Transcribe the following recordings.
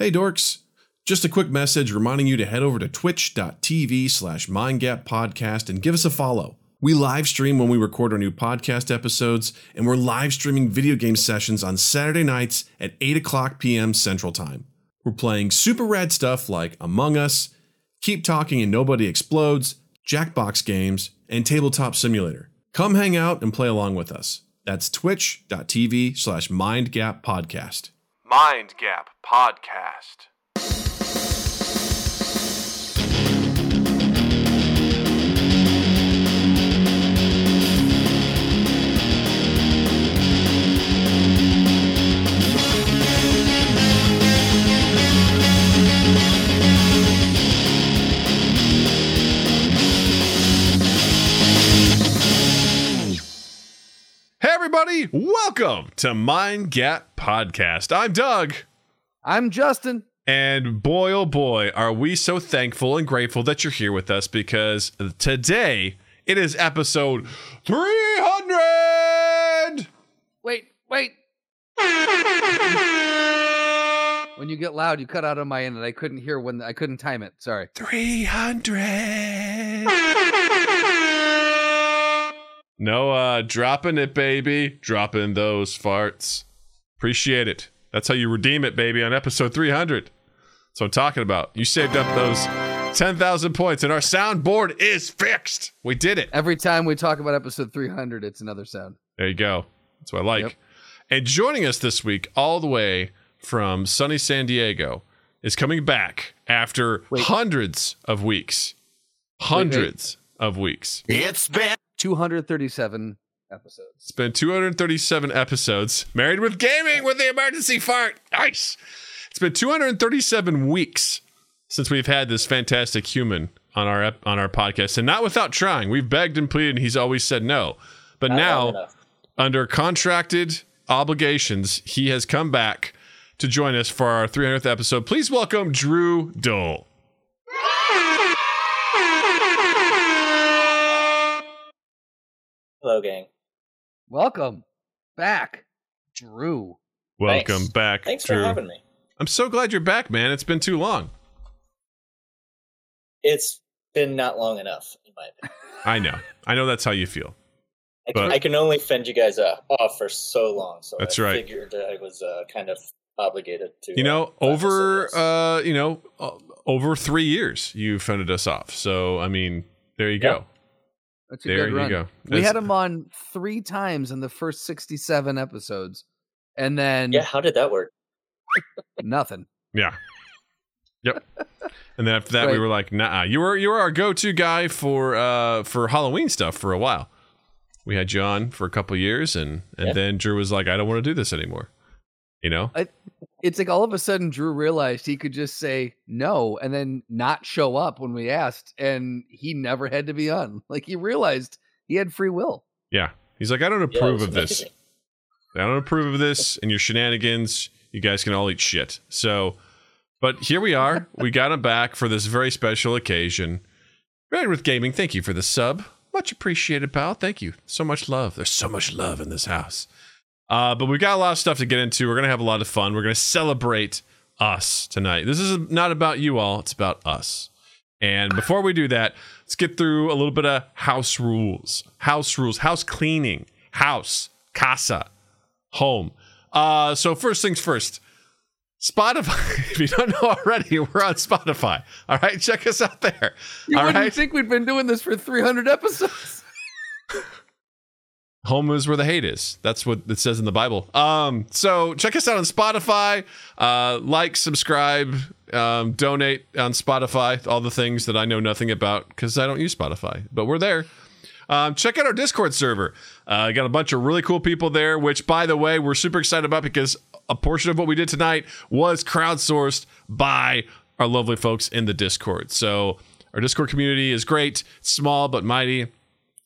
Hey dorks! Just a quick message reminding you to head over to twitch.tv slash mindgappodcast and give us a follow. We live stream when we record our new podcast episodes, and we're live streaming video game sessions on Saturday nights at 8 o'clock p.m. Central Time. We're playing super rad stuff like Among Us, Keep Talking and Nobody Explodes, Jackbox games, and Tabletop Simulator. Come hang out and play along with us. That's twitch.tv slash mindgappodcast. Mind Gap Podcast. Everybody, welcome to Mind Gap Podcast. I'm Doug. I'm Justin. And boy, oh boy, are we so thankful and grateful that you're here with us because today it is episode 300. Wait, wait. when you get loud, you cut out on my end, and I couldn't hear when I couldn't time it. Sorry. 300. No, uh, dropping it, baby. Dropping those farts. Appreciate it. That's how you redeem it, baby, on episode 300. That's what I'm talking about. You saved up those 10,000 points, and our soundboard is fixed. We did it. Every time we talk about episode 300, it's another sound. There you go. That's what I like. Yep. And joining us this week, all the way from sunny San Diego, is coming back after Wait. hundreds of weeks. Hundreds of weeks. It's been 237 episodes. It's been 237 episodes. Married with Gaming with the emergency fart. Nice. It's been 237 weeks since we've had this fantastic human on our ep- on our podcast, and not without trying. We've begged and pleaded, and he's always said no. But now, under contracted obligations, he has come back to join us for our 300th episode. Please welcome Drew Dole. Hello, gang. Welcome back, Drew. Welcome Thanks. back, Thanks Drew. for having me. I'm so glad you're back, man. It's been too long. It's been not long enough, in my opinion. I know. I know that's how you feel. I But- can, I can only fend you guys uh, off for so long, so That's I right. figured I was uh, kind of obligated to. You know, uh, over uh, you know, uh, over three years you fended us off. So I mean, there you go. That's a There good you run. go. We had him on three times in the first 67 episodes, and then yeah, how did that work? nothing. Yeah. Yep. And then after that, we were like, "Nah, you were you were our go-to guy for uh for Halloween stuff for a while." We had you on for a couple years, and and Yeah. then Drew was like, "I don't want to do this anymore." You know? It's like all of a sudden Drew realized he could just say no and then not show up when we asked, and he never had to be on. Like he realized he had free will. Yeah. He's like, "I don't approve was of this. I don't approve of this and your shenanigans. You guys can all eat shit. So, but here we are. we got him back for this very special occasion. Right with gaming. Thank you for the sub. Much appreciated, pal. Thank you. So much love. There's so much love in this house. Uh, but we've got a lot of stuff to get into. We're gonna have a lot of fun. We're gonna celebrate us tonight. This is not about you all. It's about us. And before we do that, let's get through a little bit of house rules. House rules. House cleaning. House. Casa home. Uh, so first things first. Spotify. If you don't know already, we're on Spotify. All right, check us out there. You All wouldn't right, think we'd been doing this for 300 episodes. home is where the hate is. That's what it says in the Bible. Um, so check us out on Spotify. Uh, like, subscribe, um, donate on Spotify. All the things that I know nothing about because I don't use Spotify, but we're there. Um, check out our Discord server. Uh, got a bunch of really cool people there, which, by the way, we're super excited about because a portion of what we did tonight was crowdsourced by our lovely folks in the Discord. So our Discord community is great, small but mighty.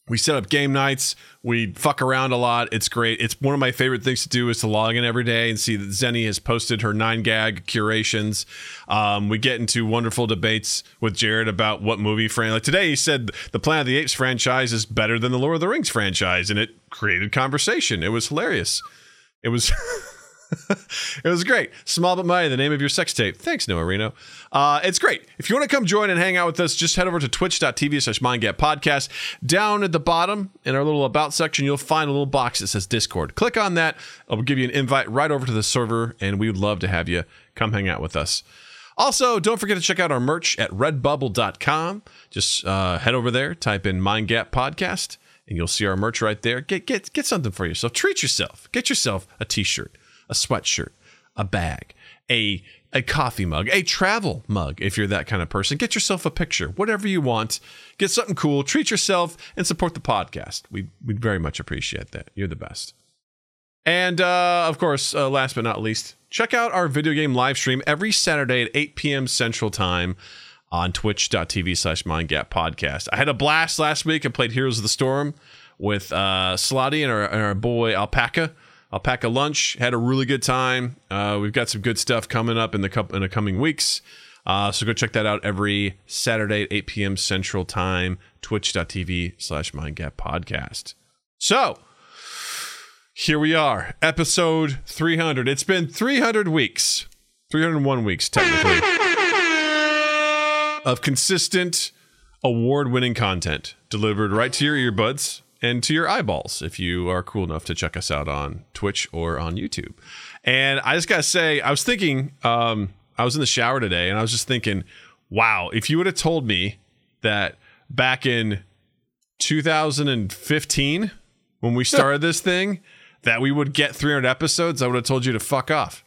We set up game nights. We fuck around a lot. It's great. It's one of my favorite things to do is to log in every day and see that Zenny has posted her nine gag curations. Um, we get into wonderful debates with Jared about what movie fran Like today, he said the Planet of the Apes franchise is better than the Lord of the Rings franchise, and it created conversation. It was hilarious. It was it was great. Small but mighty, the name of your sex tape. Thanks, Noah Reno. Uh, it's great. If you want to come join and hang out with us, just head over to twitch.tv slash podcast. Down at the bottom in our little about section, you'll find a little box that says Discord. Click on that. I'll give you an invite right over to the server, and we would love to have you come hang out with us. Also, don't forget to check out our merch at redbubble.com. Just uh, head over there, type in MindGap Podcast, and you'll see our merch right there. Get get get something for yourself. Treat yourself. Get yourself a t-shirt, a sweatshirt, a bag, a a coffee mug, a travel mug if you're that kind of person. Get yourself a picture, whatever you want. Get something cool, treat yourself, and support the podcast. We we'd very much appreciate that. You're the best. And uh, of course, uh, last but not least, check out our video game live stream every Saturday at 8 p.m. Central Time on twitch.tv slash mindgap podcast. I had a blast last week I played Heroes of the Storm with uh, Slotty and our, and our boy Alpaca. Alpaca Lunch had a really good time. Uh, we've got some good stuff coming up in the co- in the coming weeks. Uh, so go check that out every Saturday at 8 p.m. Central Time, twitch.tv slash mindgap podcast. So, here we are, episode 300. It's been 300 weeks, 301 weeks technically, of consistent award winning content delivered right to your earbuds and to your eyeballs if you are cool enough to check us out on Twitch or on YouTube. And I just got to say, I was thinking, um, I was in the shower today and I was just thinking, wow, if you would have told me that back in 2015, when we started this thing, that we would get 300 episodes, I would have told you to fuck off.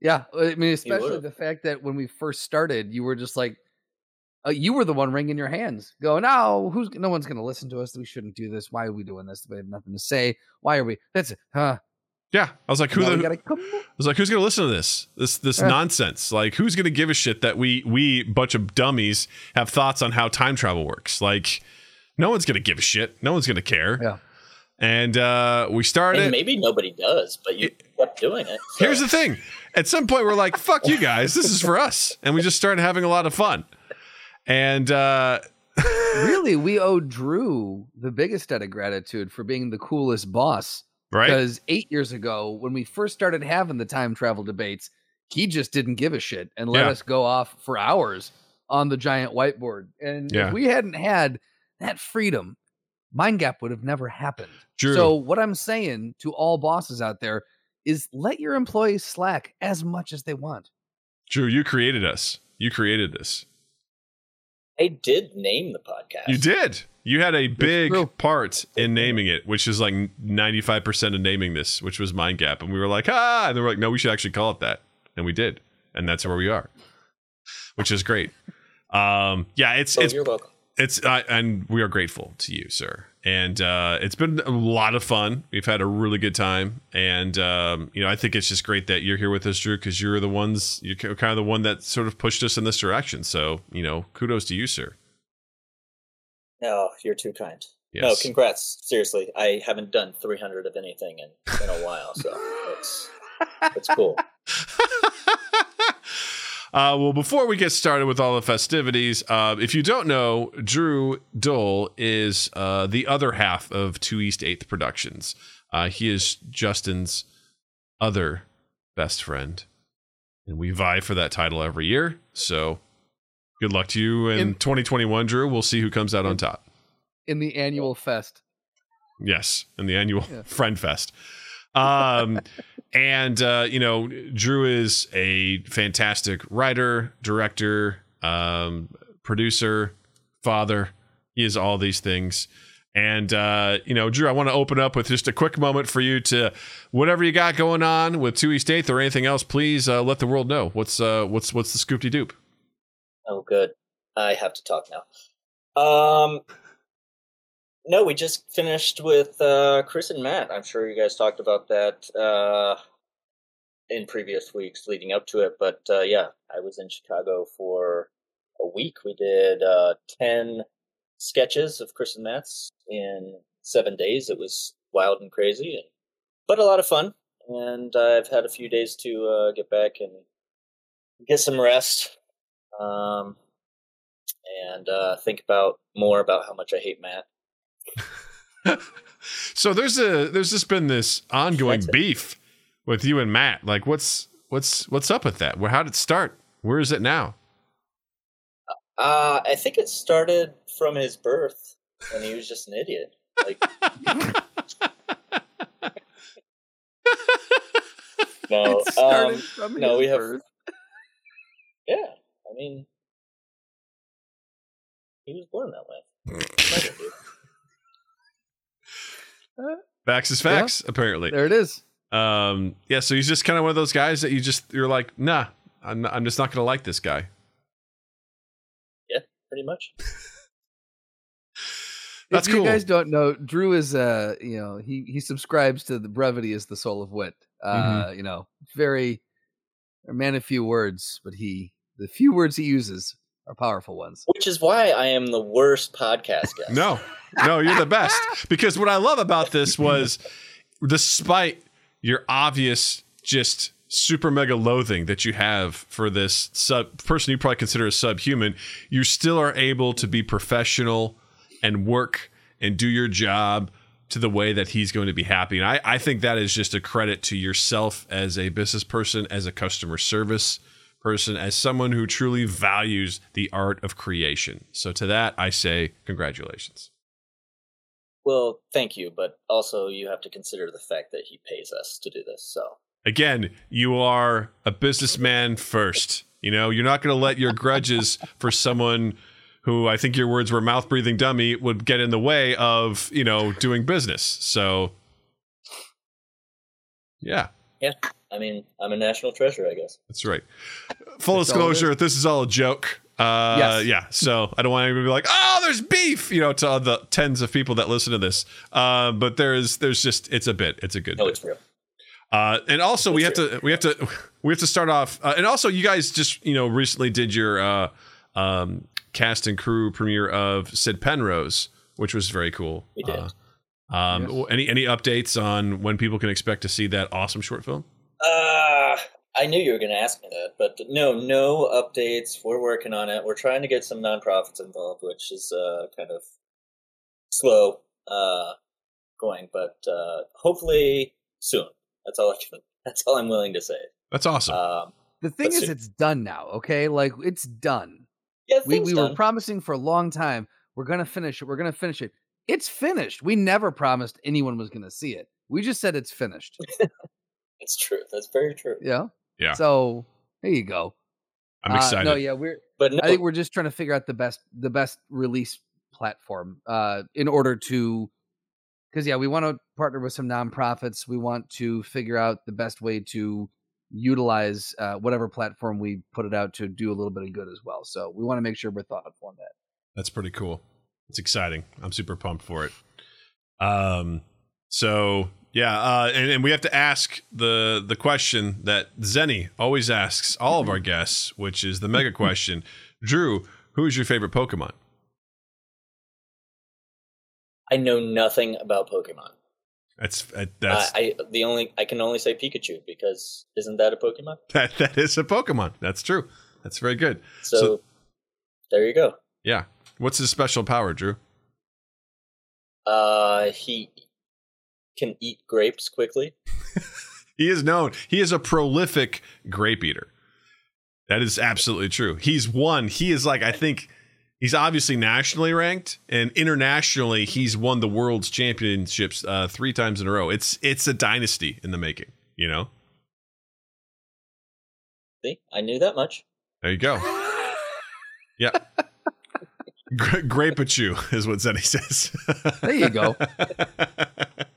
Yeah, I mean, especially the fact that when we first started, you were just like, uh, you were the one wringing your hands, going, "No, who's no one's going to listen to us. We shouldn't do this. Why are we doing this? We have nothing to say. Why are we? That's it, huh? Yeah, I was like, who the? we gotta come. I was like, who's gonna listen to this? This this Yeah. nonsense? Like, who's gonna give a shit that we we bunch of dummies have thoughts on how time travel works? Like, no one's gonna give a shit. No one's gonna care. Yeah. And uh, we started. And maybe nobody does, but you kept doing it. so- Here's the thing. At some point, we're like, fuck you guys. This is for us. And we just started having a lot of fun. And uh, really, we owe Drew the biggest debt of gratitude for being the coolest boss. right? Because eight years ago, when we first started having the time travel debates, he just didn't give a shit and let Yeah. us go off for hours on the giant whiteboard. And Yeah. if we hadn't had that freedom, Mind Gap would have never happened. Drew. So, what I'm saying to all bosses out there is let your employees slack as much as they want. Drew, you created us. You created this. I did name the podcast. You did. You had a big part in naming it, which is like 95% of naming this, which was Mind Gap. And we were like, ah, and they were like, no, we should actually call it that. And we did. And that's where we are, which is great. Um, yeah, it's, Oh, it's, you're welcome. it's, uh, and we are grateful to you, sir. And uh, it's been a lot of fun. We've had a really good time. And, um, you know, I think it's just great that you're here with us, Drew, because you're the ones, you're kind of the one that sort of pushed us in this direction. So, you know, kudos to you, sir. No, you're too kind. No, congrats. Seriously, I haven't done 300 of anything in, in a while, so it's it's cool. Uh, well, before we get started with all the festivities, uh, if you don't know, Drew Dole is uh, the other half of Two East Eighth Productions. Uh, he is Justin's other best friend, and we vie for that title every year. So, good luck to you in, In- 2021, Drew. We'll see who comes out on top. In the annual fest. Yes, in the annual Yeah. Friend Fest. Um, and uh, you know, Drew is a fantastic writer, director, um, producer, father. He is all these things. And uh, you know, Drew, I want to open up with just a quick moment for you to whatever you got going on with Two East Eighth or anything else. Please uh, let the world know what's uh, what's what's the scoop de doop. Oh, good. I have to talk now. Um, no, we just finished with uh, Chris and Matt. I'm sure you guys talked about that uh, in previous weeks leading up to it. But uh, yeah, I was in Chicago for a week. We did uh, 10 sketches of Chris and Matt's in seven days. It was wild and crazy, and, but a lot of fun. And I've had a few days to uh, get back and get some rest um, and uh, think about more about how much I hate Matt. so there's a there's just been this ongoing That's it. beef with you and Matt. Like, what's what's what's up with that? Where how did it start? Where is it now? Uh, I think it started from his birth when he was just an idiot. Like, no, um, no, we have- birth. yeah. I mean, he was born that way. Never. Facts is facts, apparently. There it is. Um, yeah, so he's just kind of one of those guys that you just you're like, nah, I'm not, I'm just not gonna like this guy. Yeah, pretty much. That's if you guys don't know, Drew is uh, you know, he he subscribes to the brevity is the soul of wit. Uh, Mm-hmm. you know, very a man of few words, but he the few words he uses are powerful ones. Which is why I am the worst podcast guest. No, no, you're the best. Because what I love about this was, despite your obvious, just super mega loathing that you have for this sub person you probably consider a subhuman, you still are able to be professional and work and do your job to the way that he's going to be happy. And I, I think that is just a credit to yourself as a business person, as a customer service person, as someone who truly values the art of creation. So to that, I say congratulations. Well, thank you, but also you have to consider the fact that he pays us to do this. So Again, you are a businessman first. You know, you're not going to let your grudges for someone who I think your words were mouth breathing dummy would get in the way of, you know, doing business. So, yeah, I mean, I'm a national treasure, I guess. that's right. Full That's all disclosure, this is all a joke. Uh, Yes. Yeah, so I don't want anybody to be like, oh, there's beef, you know, to all the tens of people that listen to this. Uh, but there is, there's just, it's a bit, it's a good No, bit. it's real. Uh, and also we have That's to we have to we have to start off. Uh, and also, you guys just you know recently did your uh, um, cast and crew premiere of Sid Penrose, which was very cool. We did. Uh, um, Yes. Any any updates on when people can expect to see that awesome short film? Uh, I knew you were going to ask me that, but no, no updates. We're working on it. We're trying to get some nonprofits involved, which is uh, kind of slow uh, going, but uh, hopefully soon. That's all I can. That's all I'm willing to say. That's awesome. Um, The thing is, see. it's done now. Okay, like it's done. yeah, We things we were promising for a long time. We're gonna finish it. We're gonna finish it. It's finished. We never promised anyone was gonna see it. We just said it's finished. it's true. That's very true. Yeah. Yeah. So there you go. I'm Uh, excited. no, yeah, we're. But no, I think we're just trying to figure out the best the best release platform uh, in order to because yeah we want to partner with some nonprofits we want to figure out the best way to utilize uh, whatever platform we put it out to do a little bit of good as well so we want to make sure we're thoughtful on that That's pretty cool. It's exciting. I'm super pumped for it. Um, so yeah, uh, and, and we have to ask the the question that Zenny always asks all of our guests, which is the mega question. Drew, who is your favorite Pokemon? I know nothing about Pokemon. That's uh, that's I, I the only I can only say Pikachu because isn't that a Pokemon? that that is a Pokemon. That's true. That's very good. So, So- there you go. Yeah. What's his special power, Drew? Uh, he can eat grapes quickly. He is known. He is a prolific grape eater. That is absolutely true. He's won. He is like I think he's obviously nationally ranked, and internationally he's won the world's championships uh, three times in a row. It's it's a dynasty in the making. You know. See, I knew that much. There you go. Yeah. Gra- Grape-a-chew is what Zenny says. There you go.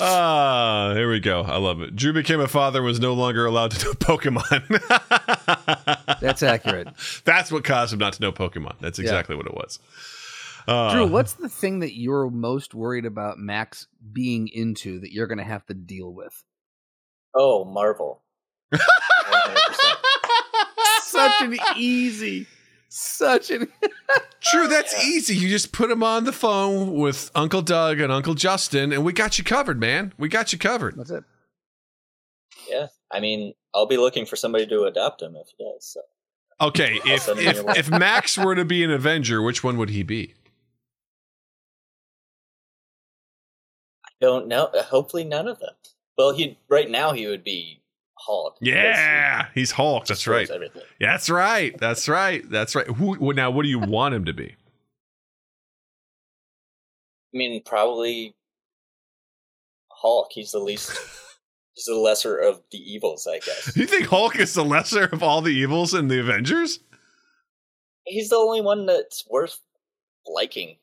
Ah, here we go. I love it. Drew became a father and was no longer allowed to know Pokemon. that's accurate That's what caused him not to know Pokemon. That's Yeah. exactly what it was. Uh, drew what's the thing that you're most worried about max being into that you're gonna have to deal with Oh, Marvel. such an easy such an True, that's easy. You just put him on the phone with Uncle Doug and Uncle Justin, and we got you covered, man. We got you covered. that's it yeah, I mean, I'll be looking for somebody to adopt him if he does. So. Okay, if send him if, if Max were to be an Avenger, which one would he be? I don't know. Hopefully, none of them. Well, he right now he would be Hulk. because he Yeah, he's Hulk. That's right. Everything. That's right. That's right. That's right. Who well, now? What do you want him to be? I mean, probably Hulk. He's the least. he's the lesser of the evils, I guess. You think Hulk is the lesser of all the evils in the Avengers? He's the only one that's worth liking.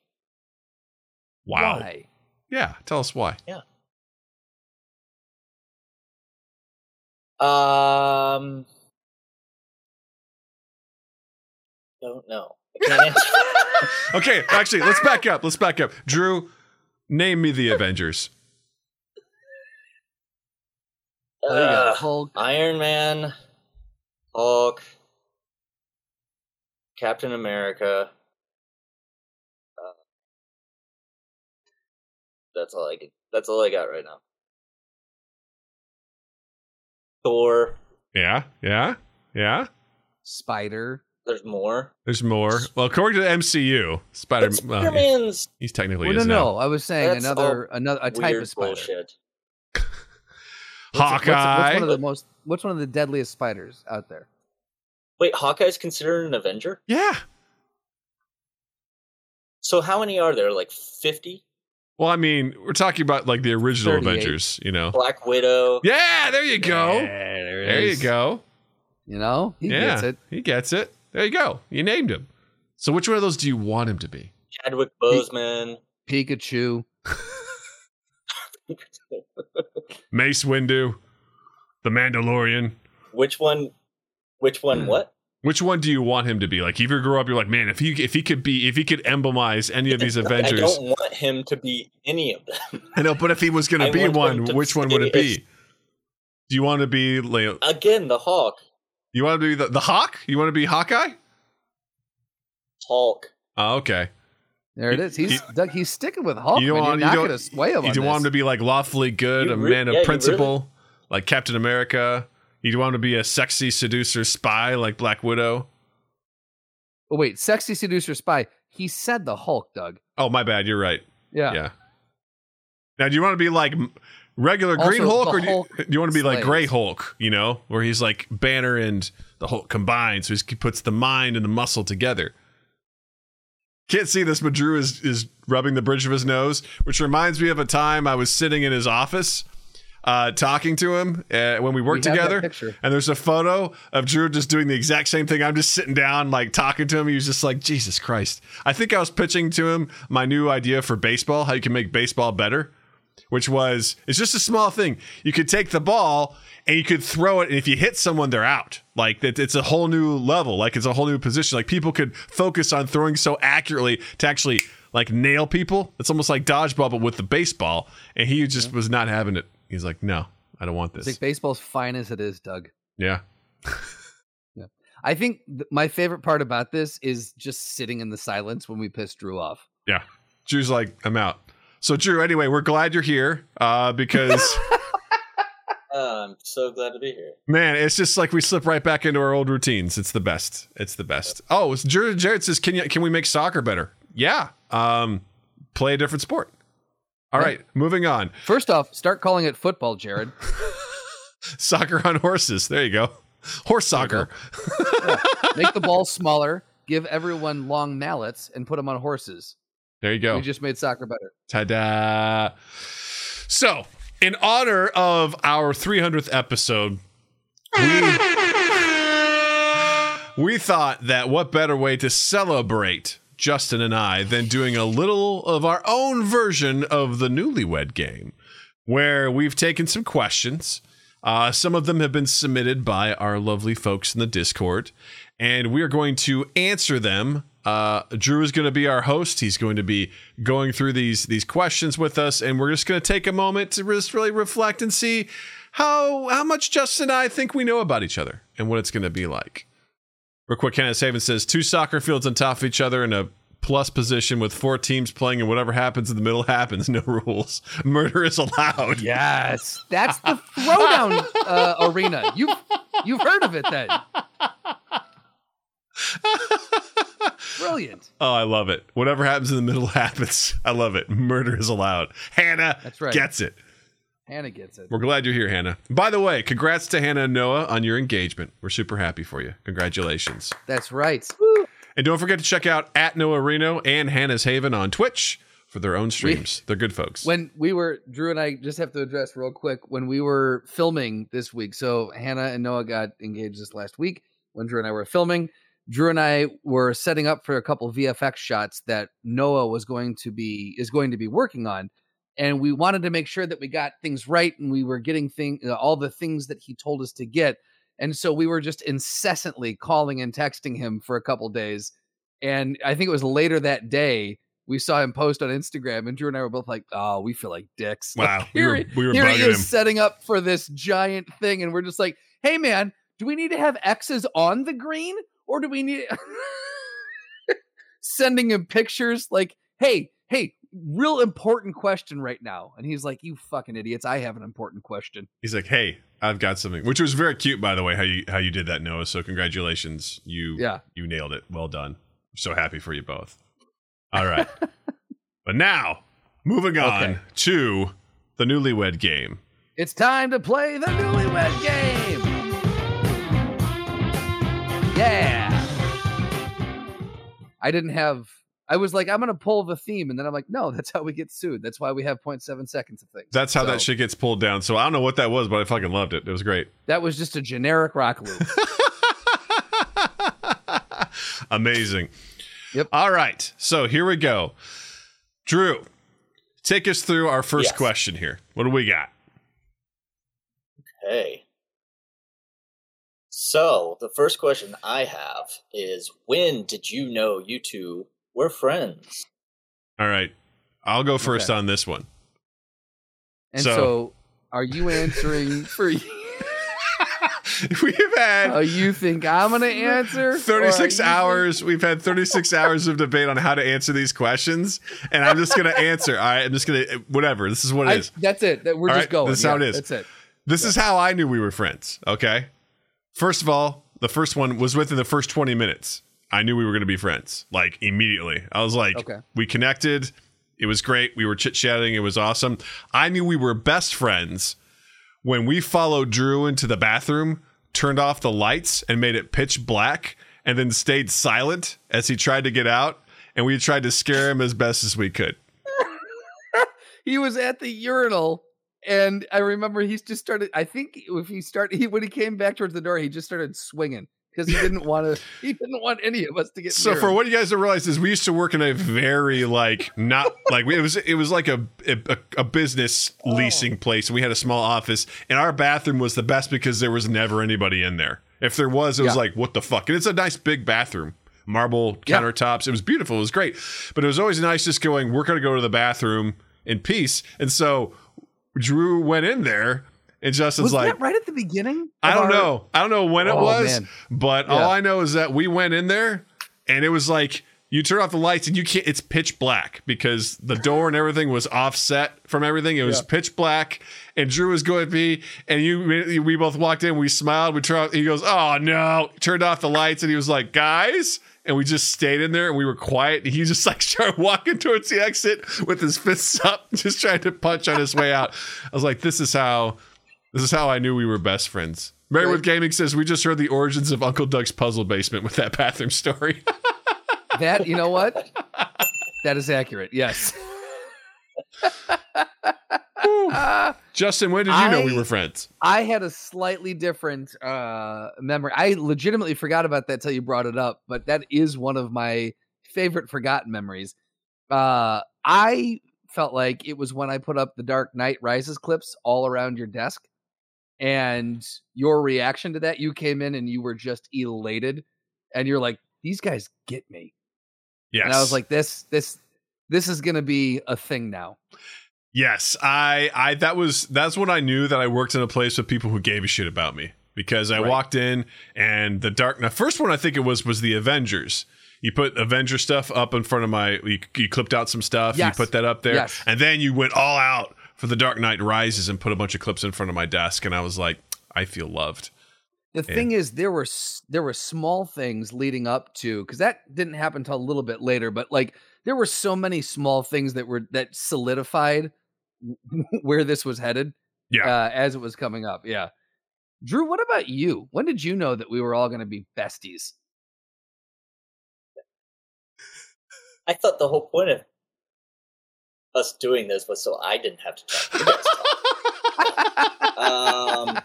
Wow. Why? Yeah. Tell us why. Um, don't know. I can't answer. Okay. Actually, let's back up. Let's back up. Drew, name me the Avengers. Oh, Uh, Hulk. Iron Man, Hulk, Captain America. Uh, that's all I get. That's all I got right now. Thor. Yeah. Yeah. Yeah. Spider. There's more. There's more. Well, according to the MCU, Spider. But well, yeah, Spider-Man's he's technically Well, no, is no. I was saying That's another another a type of spider. bullshit. What's- Hawkeye. What's, what's one of the most? What's one of the deadliest spiders out there? Wait, Hawkeye's considered an Avenger? yeah. So how many are there? Like fifty? Well, I mean, we're talking about like the original 38. Avengers, you know. Black Widow. Yeah, there you go. Yeah, there, There you go. You know, he yeah, gets it. he gets it. There you go. You named him. So, which one of those do you want him to be? Chadwick Boseman. Pikachu. Mace Windu, the Mandalorian. which one? Which one? Hmm. What? Which one do you want him to be? Like, if you grow up, you're like, man, if he if he could be, if he could emblemize any of these Avengers, I don't want him to be any of them. I know. But if he was going to be one, which one would it stay be? Do you want to be like, Again, the Hawk, you want to be the, the Hawk? You want to be Hawkeye? Hulk. Oh, okay. There it is. He's Doug. He's sticking with Hulk. You don't want- You're you not don't- going to sway him. You on do want him to be like lawfully good, You a re- man of yeah, you principle, like Captain America. You want to be a sexy seducer spy like Black Widow. Oh, wait, sexy seducer spy. He said the Hulk, Doug. Oh, my bad. You're right. Yeah. Yeah. Now, do you want to be like regular Also, Green Hulk, or do you, Hulk do you want to be like. Gray Hulk? You know, where he's like Banner and the Hulk combined, so he puts the mind and the muscle together. Can't see this, but Drew is is rubbing the bridge of his nose, which reminds me of a time I was sitting in his office, uh, talking to him uh, when we worked We together. And there's a photo of Drew just doing the exact same thing. I'm just sitting down, like talking to him. He was just like, Jesus Christ. I think I was pitching to him my new idea for baseball, how you can make baseball better, which was it's just a small thing. You could take the ball and you could throw it, and if you hit someone, they're out. Like that, it's a whole new level. Like it's a whole new position. Like people could focus on throwing so accurately to actually like nail people. It's almost like dodgeball, but with the baseball. And he just was not having it. He's like, no, I don't want It's this. like baseball's fine as it is, Doug. Yeah. yeah. I think th- my favorite part about this is just sitting in the silence when we piss Drew off. Yeah. Drew's like, I'm out. So Drew, anyway, we're glad you're here uh, because Uh, I'm so glad to be here. man, it's just like we slip right back into our old routines. It's the best. It's the best. Oh, it's Jared, Jared says, can you can we make soccer better? Yeah. Um, play a different sport. All Yeah. moving on. First off, start calling it football, Jared. Soccer on horses. There you go. Horse soccer. Make the ball smaller. Give everyone long mallets and put them on horses. There you go. We just made soccer better. Ta-da! So, in honor of our 300th episode, we, we thought that what better way to celebrate Justin and I than doing a little of our own version of the Newlywed Game, where we've taken some questions. Uh, some of them have been submitted by our lovely folks in the Discord, and we are going to answer them. Uh, Drew is going to be our host. He's going to be going through these these questions with us, and we're just going to take a moment to just really reflect and see how how much Justin and I think we know about each other and what it's going to be like. Real quick, Hannah's Haven says two soccer fields on top of each other in a plus position with four teams playing, and whatever happens in the middle happens. No rules. Murder is allowed. Yes, that's the throwdown uh, arena. You you've heard of it then? Brilliant. Oh, I love it. Whatever happens in the middle happens. I love it. Murder is allowed. Hannah That's right. gets it. Hannah gets it. We're glad you're here, Hannah. By the way, congrats to Hannah and Noah on your engagement. We're super happy for you. Congratulations. That's right. And don't forget to check out at Noah Reno and Hannah's Haven on Twitch for their own streams. They're good folks. When we were Drew and I just have to address real quick when we were filming this week. So Hannah and Noah got engaged this last week when Drew and I were filming. Drew and I were setting up for a couple VFX shots that Noah was going to be is going to be working on, and we wanted to make sure that we got things right and we were getting thing uh, all the things that he told us to get. And so we were just incessantly calling and texting him for a couple days. And I think it was later that day we saw him post on Instagram, and Drew and I were both like, "Oh, we feel like dicks." Like, wow. we here, were, we were here he is him. setting up for this giant thing, and we're just like, "Hey, man, do we need to have X's on the green, or do we need sending him pictures like, hey, hey, real important question right now?" And he's like, "You fucking idiots! I have an important question." He's like, "Hey, I've got something," which was very cute, by the way. How you how you did that, Noah. So congratulations, you Yeah. you nailed it. Well done. so happy for you both. All right, but now moving on Okay. to the newlywed game. It's time to play the newlywed game. Yeah. I didn't have. I was like, I'm gonna pull the theme, and then I'm like, no, that's how we get sued. That's why we have 0.7 seconds of things. That's how that shit gets pulled down. So I don't know what that was, but I fucking loved it. It was great. That was just a generic rock loop. Amazing. Yep. All right. So here we go. Drew, take us through our first Yes. question here. What do we got? Okay. So, the first question I have is when did you know you two were friends? All right. I'll go first Okay. on this one. And So- so, are you answering for you? We've had Oh, you think I'm gonna answer? Or are 36 you hours. We've had 36 hours of debate on how to answer these questions. And I'm just going to answer. All right. I'm just going to, whatever. This is what it I, is. that's it. That we're All just right, going. this is how it is. That's it. This is how I knew we were friends. Okay. First of all, the first one was within the first 20 minutes. I knew we were going to be friends like immediately. I was like, Okay. we connected. It was great. We were chit chatting. It was awesome. I knew we were best friends when we followed Drew into the bathroom, turned off the lights, and made it pitch black, and then stayed silent as he tried to get out. And we tried to scare him as best as we could. He was at the urinal, and I remember he just started. I think if he started, he when he came back towards the door, he just started swinging because he didn't want to. He didn't want any of us to get. So near for him. what you guys don't realize is we used to work in a very like not like it was it was like a a, a business oh. leasing place and we had a small office and our bathroom was the best because there was never anybody in there. If there was, it was Yeah. like what the fuck. And it's a nice big bathroom, marble Yeah. countertops. It was beautiful. It was great, but it was always nice just going. We're gonna go to the bathroom in peace. And so Drew went in there and Justin's was like, that right at the beginning? I don't our- know. I don't know when it Oh, was, man. but Yeah. all I know is that we went in there and it was like you turn off the lights and you can't it's pitch black because the door and everything was offset from everything. It was Yeah. pitch black and Drew was going to be and you we both walked in, we smiled, we turned off, he goes, "Oh no." Turned off the lights and he was like, "Guys," and we just stayed in there and we were quiet. And he just like started walking towards the exit with his fists up, just trying to punch on his way out. I was like, "This is how this is how I knew we were best friends. Right. Gaming says we just heard the origins of Uncle Doug's puzzle basement with that bathroom story. That you know what? that is accurate. Yes. Ah, Justin, when did you know we were friends? I had a slightly different uh memory. I legitimately forgot about that till you brought it up, but that is one of my favorite forgotten memories. Uh I felt like it was when I put up the Dark Knight Rises clips all around your desk and your reaction to that, you came in and you were just elated and you're like these guys get me. Yes. And I was like this this this is going to be a thing now. yes, I, I, that was, that's when I knew that I worked in a place with people who gave a shit about me because I Right. walked in and the dark, the first one I think it was, was the Avengers. You put Avenger stuff up in front of my, you, you clipped out some stuff, Yes. you put that up there, Yes. and then you went all out for the Dark Knight Rises and put a bunch of clips in front of my desk. And I was like, I feel loved. The Yeah. thing is, there were there were small things leading up to because that didn't happen until a little bit later. But like, there were so many small things that were that solidified where this was headed. Yeah. uh, as it was coming up. Yeah. Drew, what about you? When did you know that we were all going to be besties? I thought the whole point of us doing this was so I didn't have to talk. You guys talk. um,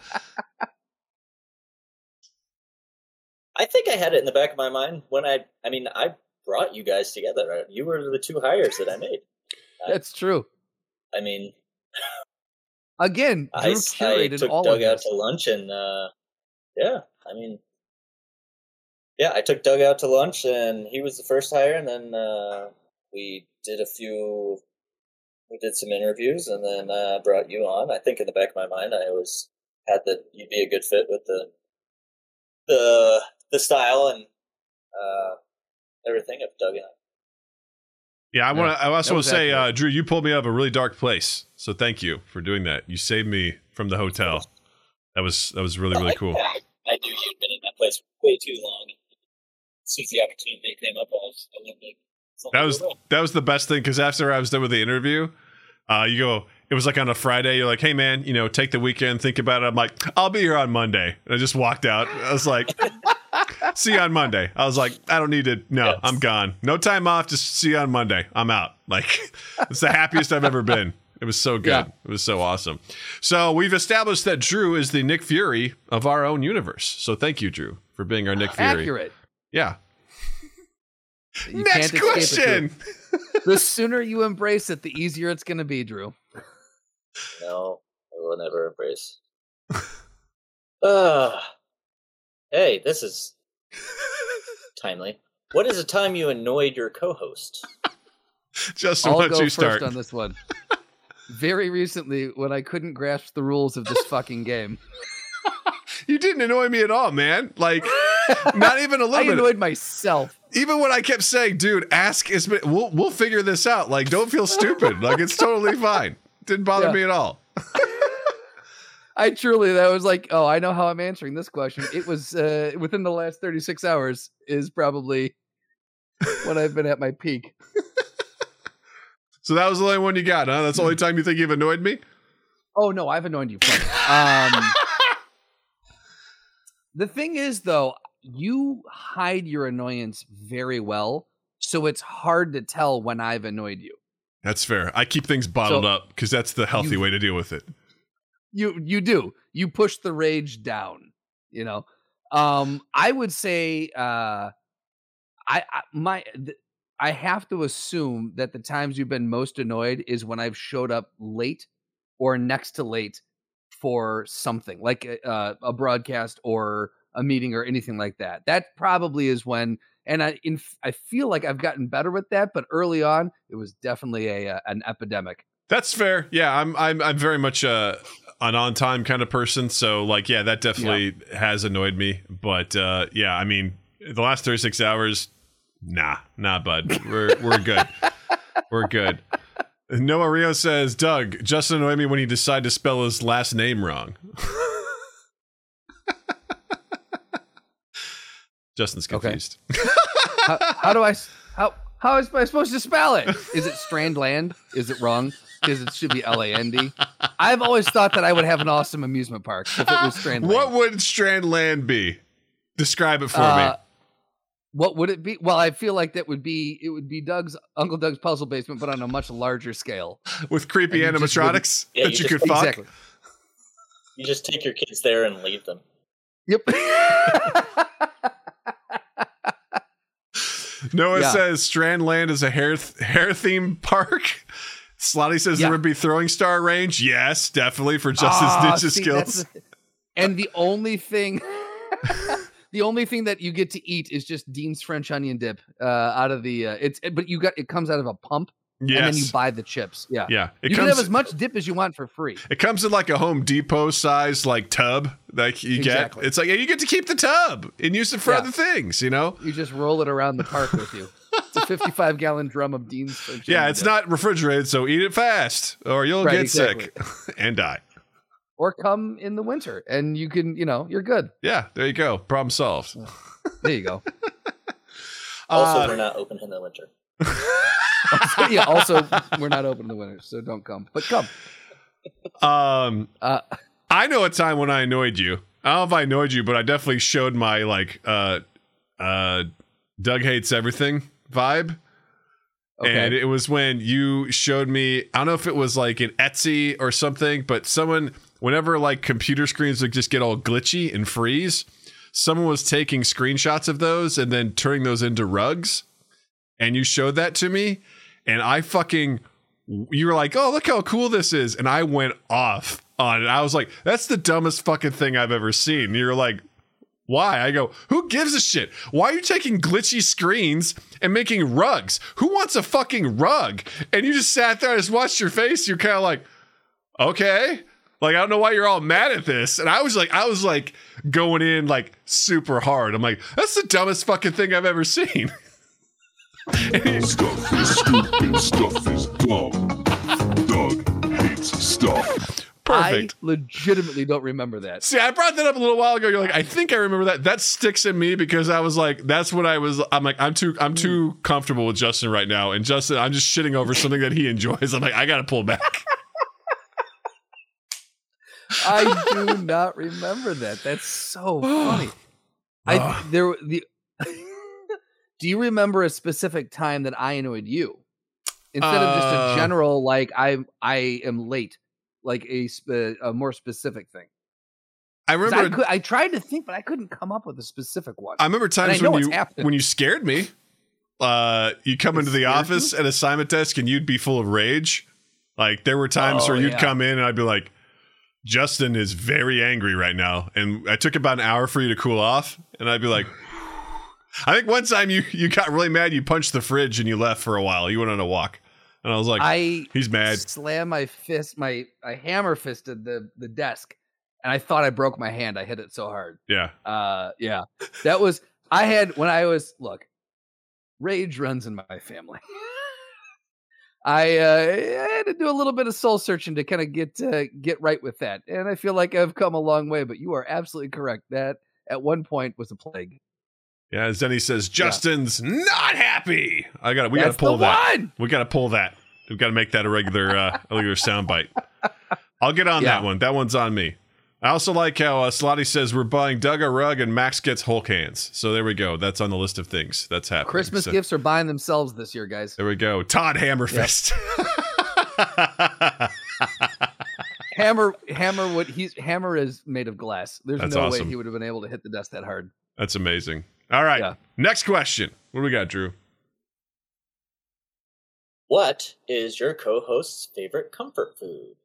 I think I had it in the back of my mind when I. I mean, I brought you guys together. Right? You were the two hires that I made. That's true. I mean, Again, Drew I, I curated took all Doug of out this. to lunch, and uh, yeah, I mean, yeah, I took Doug out to lunch, and he was the first hire, and then uh, we did a few, we did some interviews, and then uh, brought you on. I think in the back of my mind, I always had that you'd be a good fit with the the the style and uh, everything of Doug and I. Yeah, I want to. I also that want was to say, uh. Drew, you pulled me out of a really dark place. So thank you for doing that. You saved me from the hotel. That was that was really really cool. I, I knew you'd been in that place way too long. As soon the opportunity came up, I was I wanted to. That was that was the best thing because after I was done with the interview, uh, you go. It was like on a Friday. You're like, "Hey man, you know, take the weekend, think about it." I'm like, "I'll be here on Monday." And I just walked out. I was like, "See you on Monday." I was like, "I don't need to. No, Yes. I'm gone. No time off. Just see you on Monday. I'm out." Like, it's the happiest I've ever been. It was so good. Yeah. It was so awesome. So we've established that Drew is the Nick Fury of our own universe. So thank you, Drew, for being our Nick Fury. Accurate. Yeah. You Next can't escape it, question. the sooner you embrace it, the easier it's going to be, Drew. No, I will never embrace. uh, hey, this is timely. What is the time you annoyed your co-host? Justin, I'll go you first start? on this one. Very recently, when I couldn't grasp the rules of this fucking game, You didn't annoy me at all, man. Like, not even a little bit. annoyed myself. Even when I kept saying, "Dude, ask is we'll we'll figure this out." Like, don't feel stupid. Like, it's totally fine. Didn't bother Yeah. me at all. I truly, that was like, oh, I know how I'm answering this question. It was uh, within the last 36 hours is probably when I've been at my peak. So that was the only one you got, huh? That's the only time you think you've annoyed me. Oh no, I've annoyed you. Um, the thing is, though, you hide your annoyance very well, so it's hard to tell when I've annoyed you. That's fair. I keep things bottled So- up because that's the healthy You- way to deal with it. You you do. You push the rage down. You know. Um, I would say, uh, I, I my. Th- I have to assume that the times you've been most annoyed is when I've showed up late or next to late for something like uh, a broadcast or a meeting or anything like that. That probably is when, and I in, I feel like I've gotten better with that, but early on it was definitely a uh, an epidemic. That's fair. Yeah, I'm I'm I'm very much uh, an on time kind of person. So like, yeah, that definitely has annoyed me. But uh, yeah, I mean, the last 36 hours, nah, nah, bud. We're we're good. we're good. Noah Rio says, Doug, Justin annoyed me when he decided to spell his last name wrong. Justin's Okay. confused. How, how do I how how is I supposed to spell it? Is it Strandland? Is it wrong? Because it should be L A N D. I've always thought that I would have an awesome amusement park if it was Strandland. What would Strandland be? Describe it for Uh, me. What would it be? Well, I feel like that would be it would be Doug's Uncle Doug's puzzle basement, but on a much larger scale. With creepy and you animatronics Yeah, that you you, just- could fuck? Exactly. You just take your kids there and leave them. Yep. Noah Yeah. says Strandland is a hair hair theme park. Slotty says Yeah. there would be throwing star range. Yes, definitely for Justin's Ah, ninja see, skills. and the only thing the only thing that you get to eat is just Dean's French onion dip uh, out of the uh, it's but you got it comes out of a pump yes. and then you buy the chips. Yeah. yeah. It you can have as much dip as you want for free. it comes in like a Home Depot size like tub like you Exactly. get. It's like yeah, you get to keep the tub and use it for Yeah. other things, you know? You just roll it around the park with you. It's a 55 gallon drum of Dean's Yeah, it's dip. not refrigerated, so eat it fast or you'll Right, get exactly. sick and die. or come in the winter and you can, you know, you're good. Yeah, there you go. Problem solved. There you go. Also, Uh, we're not open in the winter. yeah, also we're not open in the winter, so don't come. But come. Um, Uh, I know a time when I annoyed you. I don't know if I annoyed you, but I definitely showed my like uh uh Doug hates everything vibe. okay. And it was when you showed me, I don't know if it was like an Etsy or something, but someone, whenever like computer screens would just get all glitchy and freeze, someone was taking screenshots of those and then turning those into rugs. And you showed that to me. And I fucking, you were like, oh, look how cool this is. And I went off on it. I was like, that's the dumbest fucking thing I've ever seen. You're like, why? I go, who gives a shit? Why are you taking glitchy screens and making rugs? Who wants a fucking rug? And you just sat there and just watched your face. You're kind of like, okay. Like, I don't know why you're all mad at this. And I was like, I was like going in like super hard. I'm like, that's the dumbest fucking thing I've ever seen. Stuff is stupid. Stuff is dumb. Doug hates stuff. Perfect. I legitimately don't remember that. See, I brought that up a little while ago. You're like, I think I remember that. That sticks in me because I was like, that's what I was. I'm like, I'm too, I'm too comfortable with Justin right now, and Justin, I'm just shitting over something that he enjoys. I'm like, I gotta pull back. I do not remember that. That's so funny. I there the. Do you remember a specific time that I annoyed you instead of just Uh, a general like I I am late, like a a more specific thing? I, remember. could, I tried to think, but I couldn't come up with a specific one. I remember times I when you when you scared me. Uh, you come into the office at assignment desk and you'd be full of rage. Like there were times Oh, where you'd yeah. come in and I'd be like, Justin is very angry right now, and I took about an hour for you to cool off, and I'd be like. I think one time you you got really mad. You punched the fridge and you left for a while. You went on a walk, and I was like, I "He's mad." Slam my fist, my I hammer fisted the the desk, and I thought I broke my hand. I hit it so hard. Yeah, Uh, yeah, that was I had when I was look. Rage runs in my family. I, uh, I had to do a little bit of soul searching to kind of get uh, get right with that, and I feel like I've come a long way. But you are absolutely correct. That at one point was a plague. Yeah. As Denny says, Justin's not happy. I got. We got to pull that. one! We got to pull that. We've got to make that a regular uh, a regular soundbite. I'll get on Yeah. that one. That one's on me. I also like how uh, Slotty says we're buying Doug a rug and Max gets Hulk hands. So there we go. That's on the list of things that's happening. Christmas So gifts are buying themselves this year, guys. There we go. Todd Hammerfist. Hammer, hammer, what he's hammer is made of glass. There's That's no awesome. way he would have been able to hit the desk that hard. That's amazing. All right. Yeah. Next question. What do we got, Drew? What is your co-host's favorite comfort food?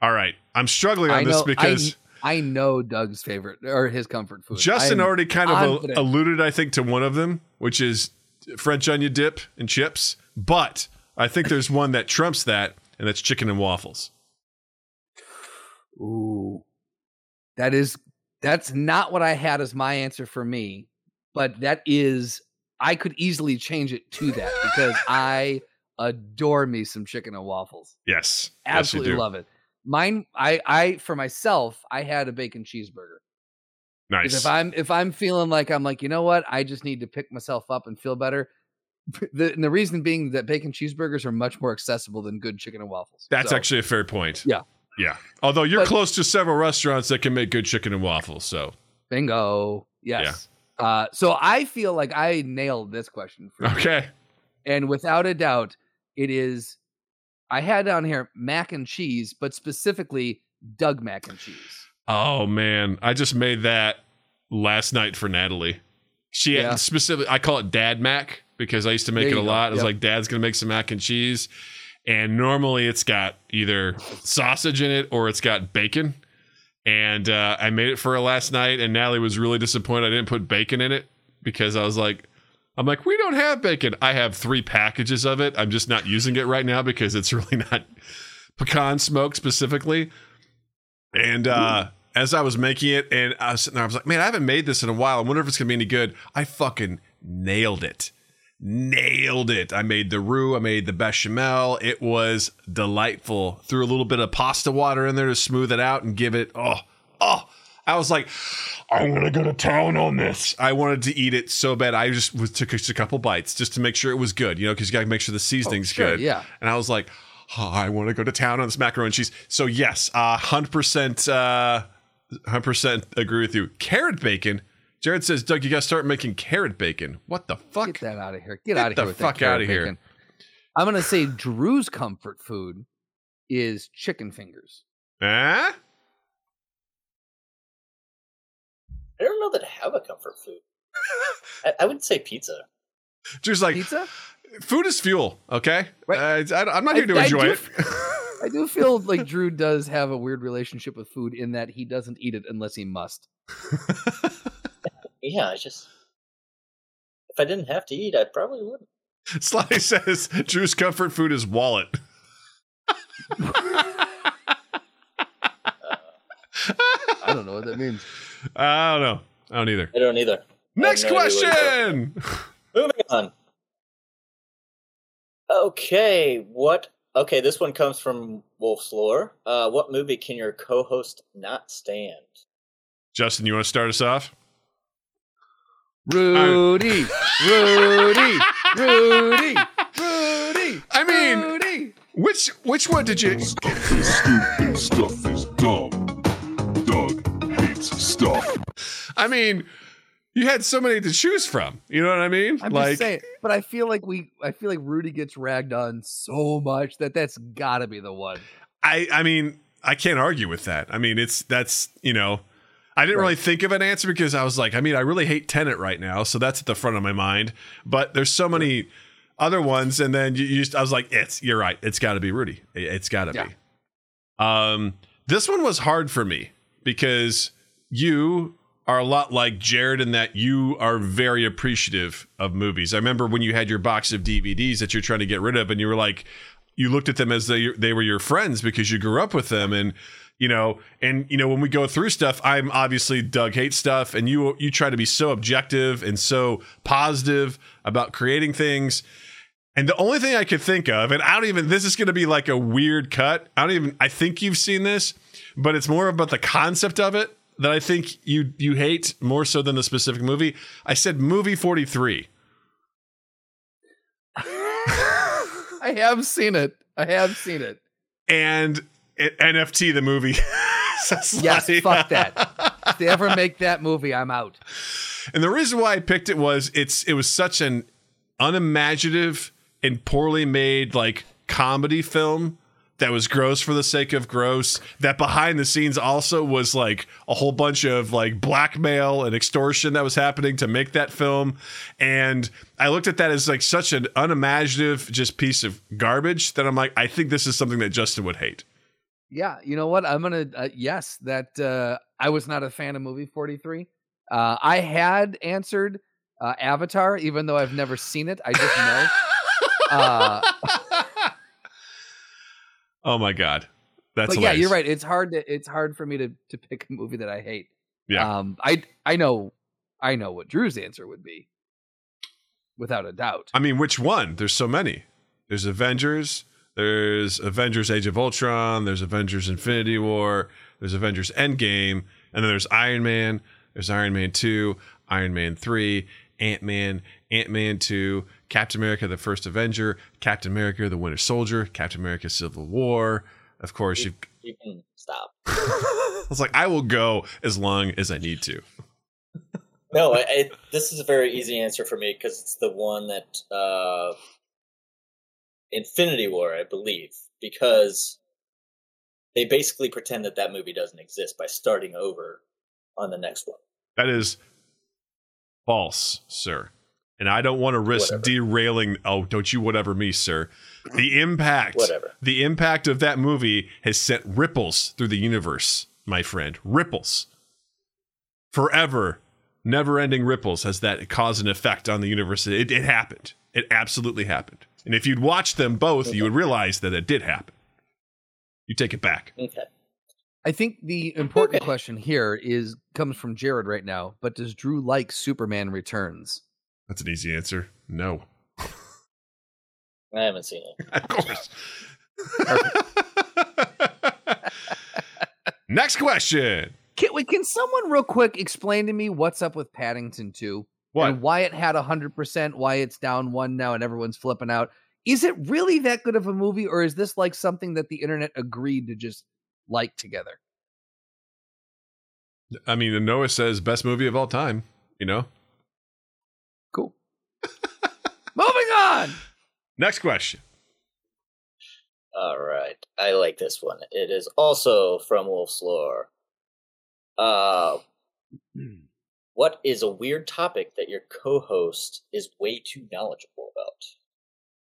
All right. I'm struggling on I this know- because I know Doug's favorite or his comfort food. Justin I'm already kind of al- alluded, I think, to one of them, which is French onion dip and chips. But I think there's one that trumps that, and that's chicken and waffles. Ooh, that is that's not what I had as my answer for me, but that is I could easily change it to that because I adore me some chicken and waffles. Yes. Absolutely yes, love it. Mine, I, I for myself, I had a bacon cheeseburger. Nice. If I'm if I'm feeling like I'm like you know what, I just need to pick myself up and feel better. The, and the reason being that bacon cheeseburgers are much more accessible than good chicken and waffles. That's So, actually a fair point. Yeah. Yeah. Although you're But- close to several restaurants that can make good chicken and waffles. So, bingo. Yes. Uh, so I feel like I nailed this question. For you. okay. And without a doubt, it is. I had down here mac and cheese, but specifically Doug mac and cheese. Oh, man. I just made that last night for Natalie. She Yeah. had specifically, I call it Dad Mac because I used to make it a go. lot. I was like, Dad's going to make some mac and cheese. And normally it's got either sausage in it or it's got bacon. And uh, I made it for her last night, and Natalie was really disappointed I didn't put bacon in it because I was like, I'm like, we don't have bacon. I have three packages of it. I'm just not using it right now because it's really not pecan smoked specifically. And uh, as I was making it, and I was sitting there, I was like, man, I haven't made this in a while. I wonder if it's gonna be any good. I fucking nailed it. Nailed it. I made the roux, I made the bechamel. It was delightful. Threw a little bit of pasta water in there to smooth it out and give it oh, oh. I was like, I'm gonna go to town on this. I wanted to eat it so bad. I just was, took just a couple bites just to make sure it was good, you know, because you gotta make sure the seasoning's Oh, sure, good. yeah. And I was like, oh, I want to go to town on this macaroni and cheese. So yes, uh, hundred percent, uh, hundred percent agree with you. Carrot bacon. Jared says, Doug, you got to start making carrot bacon. What the fuck? Get that out of here. Get, Get out of the here. with that fuck carrot outta here. bacon. I'm gonna say Drew's comfort food is chicken fingers. Eh? I don't know that I have a comfort food. I, I would say pizza. Drew's like, Pizza? food is fuel. Okay, Right. uh, I, am not here to I- I enjoy do it. I do feel like Drew does have a weird relationship with food in that he doesn't eat it unless he must. Yeah, I just if I didn't have to eat, I probably wouldn't. Sly says Drew's comfort food is wallet. I don't know what that means. I don't know. I don't either. I don't either. Next no idea question. Moving on. Okay, what? Okay, this one comes from Wolf's Lore. Uh, what movie can your co-host not stand? Justin, you want to start us off? Rudy, Rudy, Rudy, Rudy. I mean- Rudy. Which which one did you? Stuff is stupid. Stuff is dumb. Doug hates stuff. I mean, you had so many to choose from. You know what I mean? I'm like, just saying, but I feel like we, I feel like Rudy gets ragged on so much that that's got to be the one. I I mean, I can't argue with that. I mean, it's that's you know, I didn't Right. really think of an answer because I was like, I mean, I really hate Tenet right now, so that's at the front of my mind. But there's so many other ones, and then you, you just, I was like, it's you're right. It's got to be Rudy. It- It's got to Yeah. be. Um, this one was hard for me because you are a lot like Jared in that you are very appreciative of movies. I remember when you had your box of DVDs that you're trying to get rid of, and you were like, you looked at them as they they were your friends because you grew up with them, and you know, and you know when we go through stuff, I'm obviously Doug hates stuff, and you you try to be so objective and so positive about creating things. And the only thing I could think of, and I don't even, this is going to be like a weird cut. I don't even, I think you've seen this, but it's more about the concept of it that I think you you hate more so than the specific movie. I said movie 43. I have seen it. I have seen it. And it, NFT, the movie. Yes, fuck that. If they ever make that movie, I'm out. And the reason why I picked it was it's it was such an unimaginative and poorly made like comedy film that was gross for the sake of gross. That behind the scenes also was like a whole bunch of like blackmail and extortion that was happening to make that film. And I looked at that as like such an unimaginative just piece of garbage that I'm like, I think this is something that Justin would hate. Yeah, you know what? I'm gonna uh, yes. That uh, I was not a fan of movie 43. Uh, I had answered uh, Avatar, even though I've never seen it. I just know. Uh, oh my god, that's but yeah, you're right. It's hard. To, it's hard for me to to pick a movie that I hate. Yeah. Um, I I know I know what Drew's answer would be, without a doubt. I mean, which one? There's so many. There's Avengers. There's Avengers: Age of Ultron. There's Avengers: Infinity War. There's Avengers: Endgame, and then there's Iron Man. There's Iron Man Two, Iron Man Three, Ant Man, Ant Man Two, Captain America: The First Avenger, Captain America: The Winter Soldier, Captain America: Civil War. Of course, you. You can stop. I was like, I will go as long as I need to. No, I, I, this is a very easy answer for me because it's the one that uh, Infinity War, I believe, because they basically pretend that that movie doesn't exist by starting over on the next one. That is false, sir. And I don't want to risk Whatever. derailing. Oh, don't you whatever me, sir. The impact, Whatever. the impact of that movie has sent ripples through the universe, my friend. Ripples. Forever, never ending ripples has that caused an effect on the universe. It, it happened. It absolutely happened. And if you'd watched them both, you would realize that it did happen. You take it back. Okay. I think the important Okay. question here is comes from Jared right now. But does Drew like Superman Returns? That's an easy answer. No. I haven't seen it. Of course. Next question. Can, wait, can someone real quick explain to me what's up with Paddington 2? What? And why it had 100%, why it's down one now and everyone's flipping out. is it really that good of a movie, or is this like something that the internet agreed to just like together? I mean, the Noah says best movie of all time. You know. Cool. Moving on. Next question. All right, I like this one. It is also from Wolf's Lore. Uh, what is a weird topic that your co-host is way too knowledgeable about?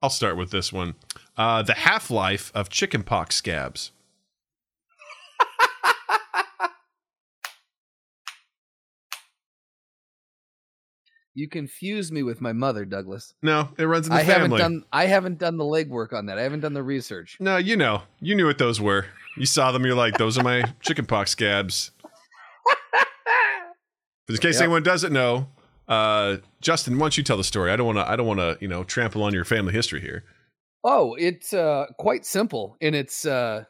I'll start with this one. Uh, the half life of chickenpox scabs. You confuse me with my mother, Douglas. No, it runs in the I haven't family. done I haven't done the legwork on that. I haven't done the research. No, you know, you knew what those were. You saw them. You're like, those are my chickenpox scabs. But in case Yep. anyone doesn't know, uh, Justin, why don't you tell the story? I don't want to. I don't want to. You know, trample on your family history here. Oh, it's uh, quite simple in its uh,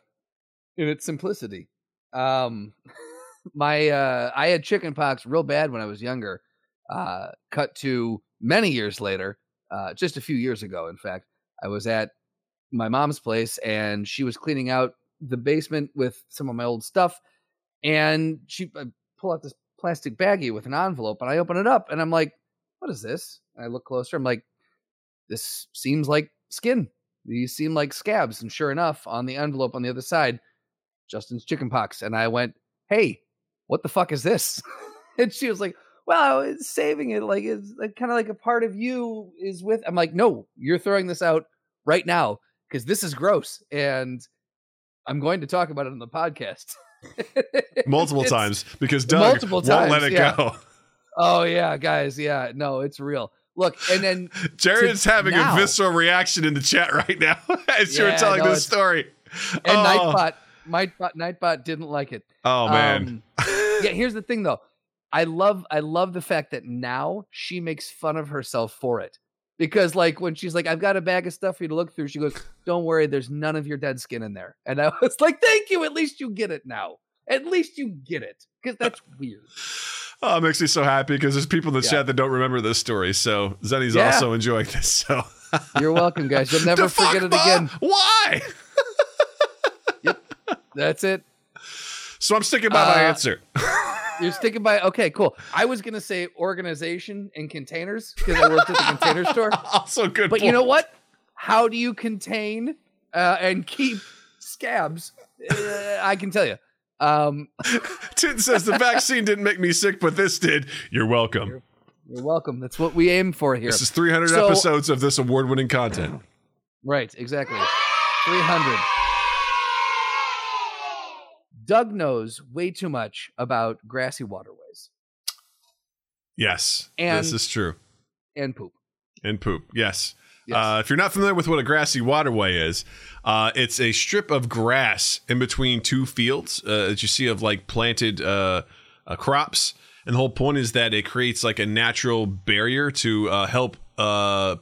in its simplicity. Um, my uh, I had chickenpox real bad when I was younger. Uh, cut to many years later, uh, just a few years ago. In fact, I was at my mom's place and she was cleaning out the basement with some of my old stuff, and she uh, pull out this plastic baggie with an envelope, and I open it up, and I'm like, "What is this?" And I look closer. I'm like, "This seems like skin." These seem like scabs. And sure enough, on the envelope on the other side, Justin's chickenpox. And I went, Hey, what the fuck is this? and she was like, Well, I was saving it. Like it's like, kind of like a part of you is with. I'm like, No, you're throwing this out right now because this is gross. And I'm going to talk about it on the podcast. Multiple It's- times because Doug multiple won't let it yeah. go. Oh, yeah, guys. Yeah, no, it's real. Look, and then Jared's having now- a visceral reaction in the chat right now as you're telling no, this story. and oh, Nightbot, Nightbot, Nightbot didn't like it. oh man. Um, yeah, here's the thing though. I love I love the fact that now she makes fun of herself for it. Because like when she's like, I've got a bag of stuff for you to look through, she goes, Don't worry, there's none of your dead skin in there. And I was like, Thank you, at least you get it now. At least you get it. Because that's weird. Oh, it makes me so happy because there's people in the Yeah. chat that don't remember this story. So Zenny's Yeah. also enjoying this. So You're welcome, guys. You'll never The fuck, forget it again. Why? Yep. That's it. So I'm sticking by my Uh, answer. You're sticking by okay, cool. I was gonna say organization and containers because I worked at the container store. also good. But you know what? How do you contain uh, and keep scabs? Uh, I can tell you. Um, Tin says the vaccine didn't make me sick, but this did. You're welcome. you're welcome. That's what we aim for here. This is 300 So- episodes of this award-winning content. Right, exactly. 300. Doug knows way too much about grassy waterways Yes, And- this is true. and poop. And poop. Yes. Yes. Uh, if you're not familiar with what a grassy waterway is, uh, it's a strip of grass in between two fields uh, that you see of like planted uh, uh, crops. And the whole point is that it creates like a natural barrier to uh, help uh,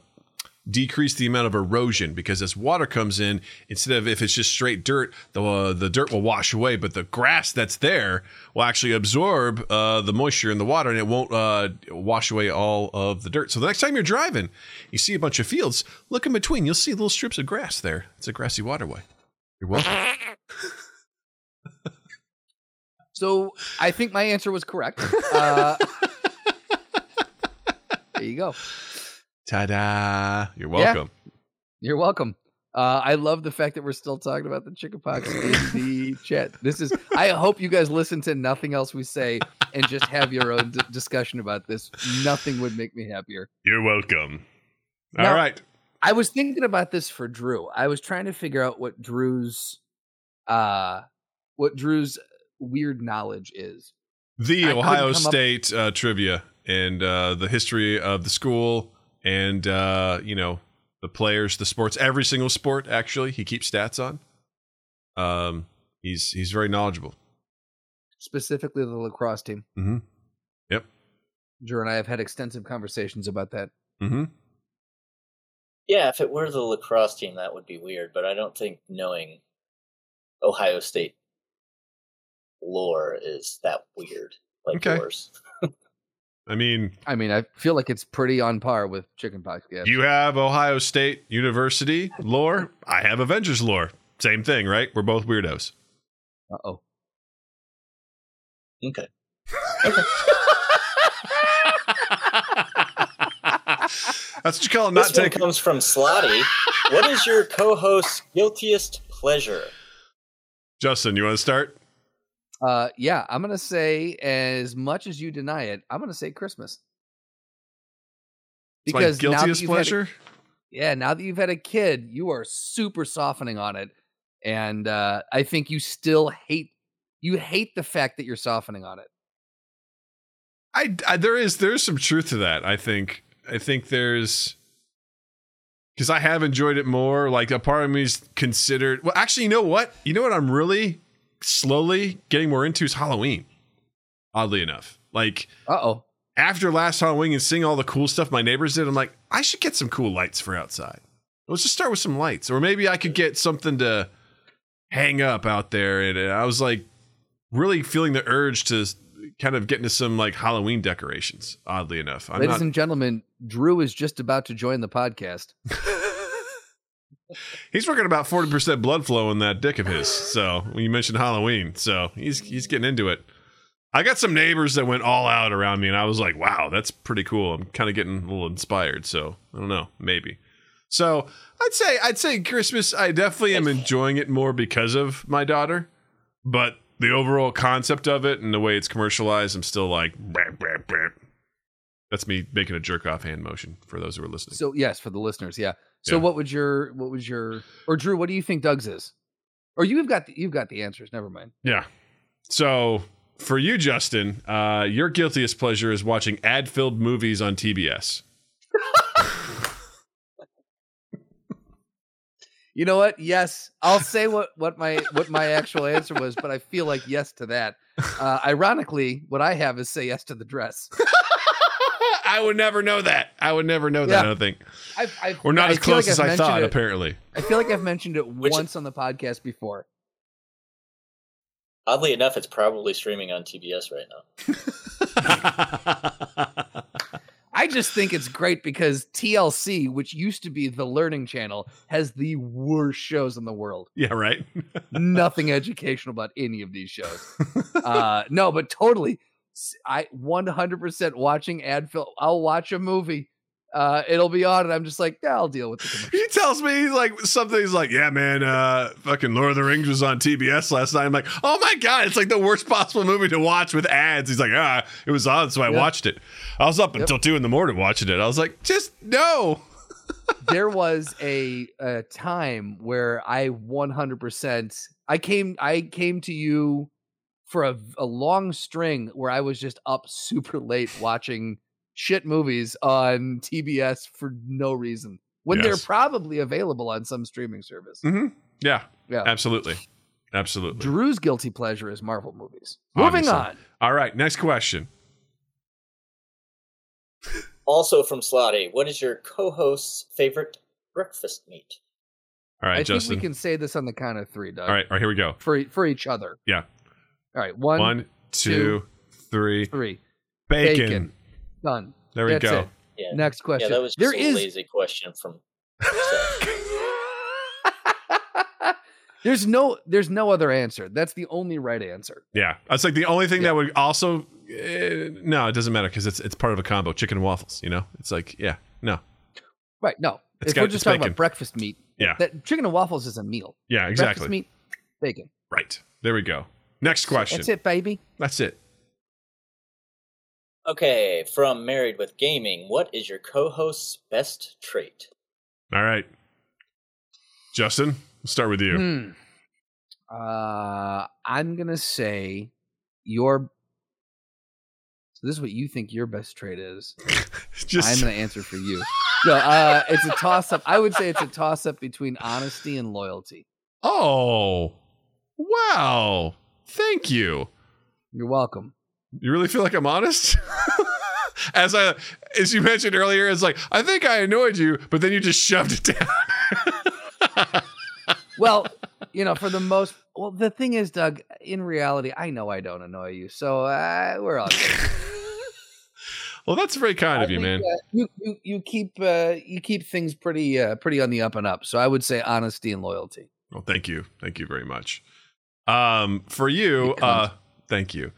decrease the amount of erosion because as water comes in, instead of if it's just straight dirt, the uh, the dirt will wash away, but the grass that's there will actually absorb uh, the moisture in the water and it won't uh, wash away all of the dirt. So the next time you're driving, you see a bunch of fields, look in between, you'll see little strips of grass there. It's a grassy waterway. You're welcome. So I think my answer was correct. Uh, there you go. Ta-da! You're welcome. You're welcome. Uh, I love the fact that we're still talking about the chickenpox in the chat. This is. I hope you guys listen to nothing else we say and just have your own d- discussion about this. Nothing would make me happier. You're welcome. Now- All right. I was thinking about this for Drew. I was trying to figure out what Drew's, uh, what Drew's weird knowledge is. the I Ohio come up- State uh, trivia and uh, the history of the school and uh, you know the players, the sports, every single sport. Actually, he keeps stats on. Um, he's he's very knowledgeable. Specifically, the lacrosse team. Mm-hmm. Yep. Drew and I have had extensive conversations about that. Mm-hmm. Yeah, if it were the lacrosse team, that would be weird. But I don't think knowing Ohio State lore is that weird like Okay. yours. I mean, I mean, I feel like it's pretty on par with chickenpox. Yeah. you have Ohio State University lore. I have Avengers lore. Same thing, right? We're both weirdos. Uh oh. Okay. That's what you call not This one taking. comes from Slotty. what is your co-host's guiltiest pleasure? Justin, you want to start? Uh, yeah, I'm gonna say as much as you deny it, I'm gonna say Christmas. It's my guiltiest you've a- pleasure. yeah, now that you've had a kid, you are super softening on it, and uh, I think you still hate you hate the fact that you're softening on it. I, I there is there's some truth to that. I think I think there's because I have enjoyed it more. Like a part of me's considered. Well, actually, you know what? You know what? I'm really slowly getting more into is Halloween. Oddly enough, like Uh oh. after last Halloween and seeing all the cool stuff my neighbors did, I'm like, I should get some cool lights for outside. Let's just start with some lights, or maybe I could get something to hang up out there. And uh, I was like, really feeling the urge to kind of get into some like Halloween decorations. Oddly enough, I'm Ladies not. and gentlemen, Drew is just about to join the podcast. he's working about forty percent blood flow in that dick of his. So when you mentioned Halloween, so he's he's getting into it. I got some neighbors that went all out around me, and I was like, "Wow, that's pretty cool." I'm kind of getting a little inspired. So I don't know, maybe. So I'd say I'd say Christmas. I definitely am enjoying it more because of my daughter, but the overall concept of it and the way it's commercialized, I'm still like, that's me making a jerk off hand motion for those who are listening. So yes, for the listeners, yeah. So Yeah. what would your what was your or Drew? What do you think Doug's is? Or you've got the, you've got the answers. Never mind. Yeah. So for you, Justin, uh, your guiltiest pleasure is watching ad-filled movies on TBS. You know what? Yes, I'll say what what my what my actual answer was, but I feel like yes to that. Uh, ironically, what I have is say yes to the dress. I would never know that. I would never know that. I don't think I've, I've, we're not I as feel like close as I've I thought. It, Apparently, I feel like I've mentioned it Which- once on the podcast before. Oddly enough, it's probably streaming on TBS right now. I just think it's great because TLC, which used to be the Learning Channel, has the worst shows in the world. yeah, right. Nothing educational about any of these shows. Uh, no, but totally. I 100% watching ad film. I'll watch a movie. Uh, it'll be on, and I'm just like, yeah, I'll deal with the commercial. he tells me he's like something. He's like, "Yeah, man, uh, fucking Lord of the Rings was on TBS last night." I'm like, "Oh my god, it's like the worst possible movie to watch with ads." He's like, "Ah, it was on, so I Yeah. watched it. I was up Yep. until two in the morning watching it." I was like, "Just no." there was a, a time where I 100% I came I came to you for a, a long string where I was just up super late watching shit movies on TBS for no reason when they're probably available on some streaming service. Mm-hmm. Yeah, Yeah. absolutely, absolutely. Drew's guilty pleasure is Marvel movies. Moving on. All right, next question. Also from Slotty, what is your co-host's favorite breakfast meat? All right, I Justin. think we can say this on the count of three, Doug. All right, all right, here we go. For for each other. Yeah. All right. One, One, two, three. three. Bacon. Bacon. Done. There we That's go. it. Yeah, Next yeah, question. that was just there a is lazy question from. there's no there's no other answer. That's the only right answer. Yeah, that's like the only thing Yeah. that would also. eh, no, it doesn't matter because it's it's part of a combo. Chicken and waffles. You know, it's like yeah, no, Right. No. It's if got- we're it's just talking bacon. about breakfast meat, yeah, that chicken and waffles is a meal. yeah, exactly. Breakfast exactly. meat, bacon. Right there we go. Next question. That's it, baby. That's it. Okay, from Married with Gaming, what is your co-host's best trait? All right, Justin. We'll start with you. Hmm. Uh, I'm gonna say your. So this is what you think your best trait is. Just I'm gonna answer for you. No, uh, it's a toss up. I would say it's a toss up between honesty and loyalty. oh, wow. Thank you. You're welcome. You really feel like I'm honest? as I, as you mentioned earlier, it's like I think I annoyed you, but then you just shoved it down. Well, you know, for the most. Well, the thing is, Doug. In reality, I know I don't annoy you, so uh, we're all good. Well, that's very kind I of you, think, man. uh, you you you keep uh, you keep things pretty uh, pretty on the up and up. So I would say honesty and loyalty. Well, thank you. Thank you very much. Um, for you, uh, thank you.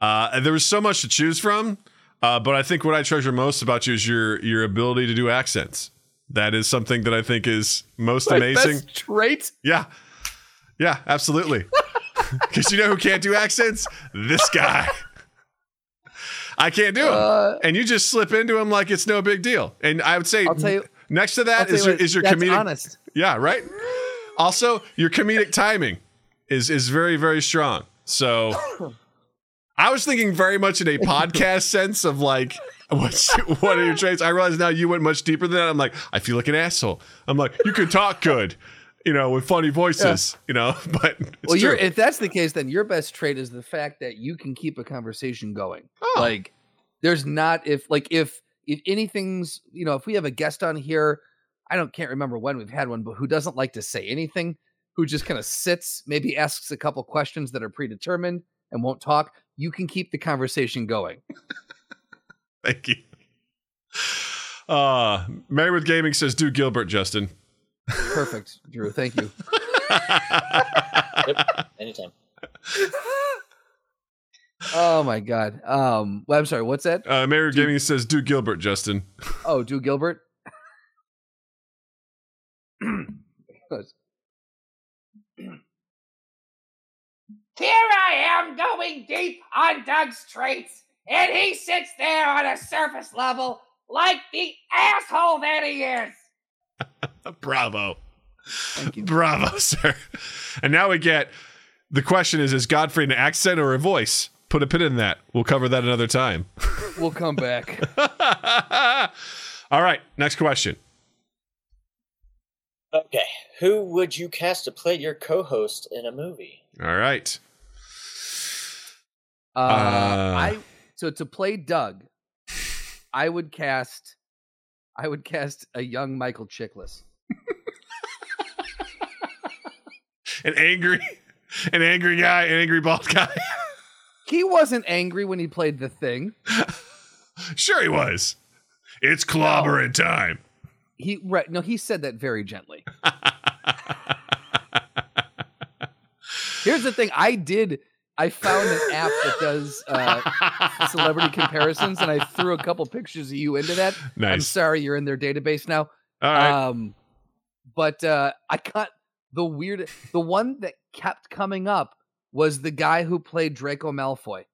Uh, there was so much to choose from, uh, but I think what I treasure most about you is your your ability to do accents. That is something that I think is most amazing. trait. Yeah. Yeah, absolutely. Because you know who can't do accents? This guy. I can't do them. Uh, and you just slip into them like it's no big deal. And I would say you. next to that is you your, what, is your that's comedic honest. Yeah, right. Also, your comedic timing is is very very strong. So I was thinking very much in a podcast sense of like what's what are your traits? I realize now you went much deeper than that. I'm like, I feel like an asshole. I'm like, you can talk good, you know, with funny voices, you know, but well, if that's the case, then your best trait is the fact that you can keep a conversation going. Oh. Like, there's not if like if if anything's you know if we have a guest on here, I don't can't remember when we've had one, but who doesn't like to say anything, who just kind of sits, maybe asks a couple questions that are predetermined and won't talk. You can keep the conversation going. Thank you. Uh Married with Gaming says do Gilbert, Justin. Perfect, Drew. Thank you. Anytime. Oh my god. Um, well, I'm sorry. What's that? Uh Married with Gaming says do Gilbert, Justin. Oh, do Gilbert. Here I am going deep on Doug's traits, and he sits there on a surface level like the asshole that he is. Bravo. Thank you. Bravo, sir. And now we get the question is is Gottfried an accent or a voice? Put a pin in that. We'll cover that another time. We'll come back. All right, next question. Okay. Who would you cast to play your co-host in a movie? All right. Uh, Uh. I so to play Doug, I would cast, I would cast a young Michael Chiklis. An angry an angry guy, an angry bald guy. He wasn't angry when he played the thing. sure he was. It's clobbering time. He right no, he said that very gently. Here's the thing: I did. I found an app that does uh, celebrity comparisons, and I threw a couple pictures of you into that. Nice. I'm sorry, you're in their database now. All right. Um, but uh, I got the weird, the one that kept coming up was the guy who played Draco Malfoy.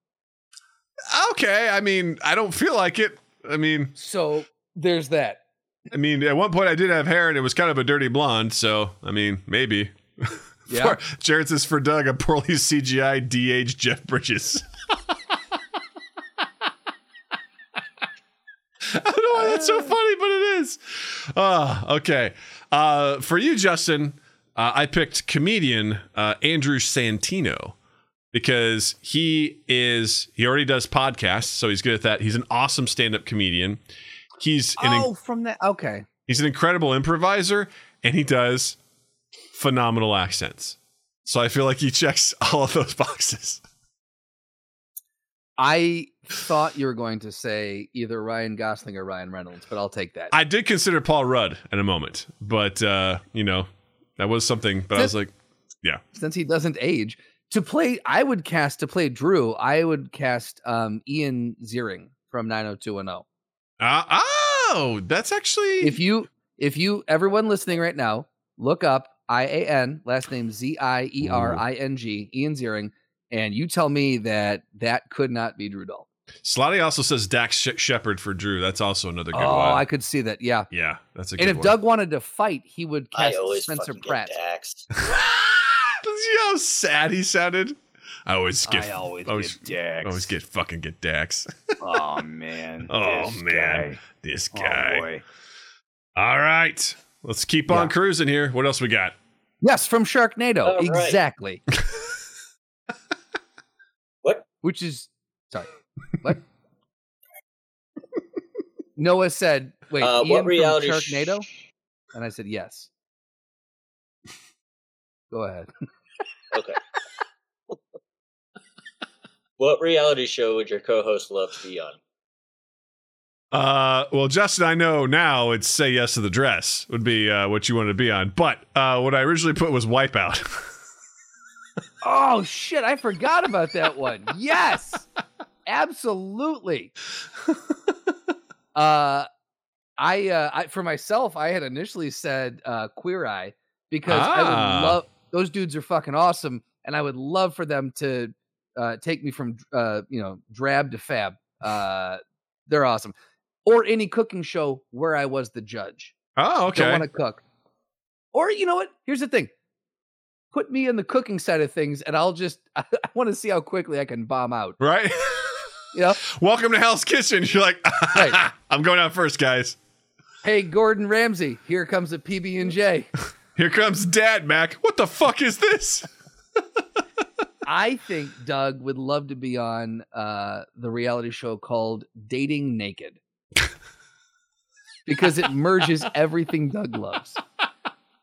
okay. I mean, I don't feel like it. I mean, So there's that. I mean, at one point I did have hair and it was kind of a dirty blonde, so I mean, maybe. Yeah. For, Jared says for Doug, a poorly CGI de-aged Jeff Bridges. I don't know why that's so funny, but it is. Ah, okay. Uh, for you, Justin, uh, I picked comedian uh, Andrew Santino because he is he already does podcasts, so he's good at that. He's an awesome stand-up comedian. He's an oh, from that. Okay. He's an incredible improviser and he does phenomenal accents. So I feel like he checks all of those boxes. I thought you were going to say either Ryan Gosling or Ryan Reynolds, but I'll take that. I did consider Paul Rudd in a moment, but uh, you know, that was something, but I was like, yeah, Since he doesn't age, to play, I would cast to play Drew. I would cast um, Ian Ziering from 90210. Uh, oh, that's actually If you, if you, everyone listening right now, look up I A N last name Z I E R I N G Ian Ziering, and you tell me that that could not be Drew Dahl. Slotty also says Dax Sh- Shepard for Drew. That's also another good oh, one. I could see that. Yeah. yeah, that's a good one. And if one. Doug wanted to fight, he would I cast always Spencer fucking Pratt. get daxed. See how sad he sounded? I always get I always, always, get Dax. always get fucking get Dax. oh man. Oh, this man. guy. this Oh, guy. boy. All right. Let's keep on Yeah. cruising here. What else we got? Yes, from Sharknado. All right. exactly. What? Which is sorry. What? Noah said, "Wait, uh, Ian what from reality Sharknado?" sh- and I said, "Yes." Go ahead. okay. What reality show would your co-host love to be on? Uh, well, Justin, I know now it's say yes to the dress would be uh, what you wanted to be on, but uh, what I originally put was wipeout. Oh shit, I forgot about that one. Yes. Absolutely. uh I uh I for myself I had initially said uh Queer Eye because I Ah. would love those dudes are fucking awesome and I would love for them to uh take me from uh you know drab to fab. Uh they're awesome. Or any cooking show where I was the judge. oh, Don't want to cook. Or you know what? Here's the thing. Put me in the cooking side of things, and I'll just I, want to see how quickly I can bomb out. Right? You know, Welcome to Hell's Kitchen. You're like, Right. I'm going out first, guys. hey Gordon Ramsay, here comes a PB and J. Here comes Dad, Mac. What the fuck is this? I think Doug would love to be on uh, the reality show called Dating Naked because it merges everything Doug loves: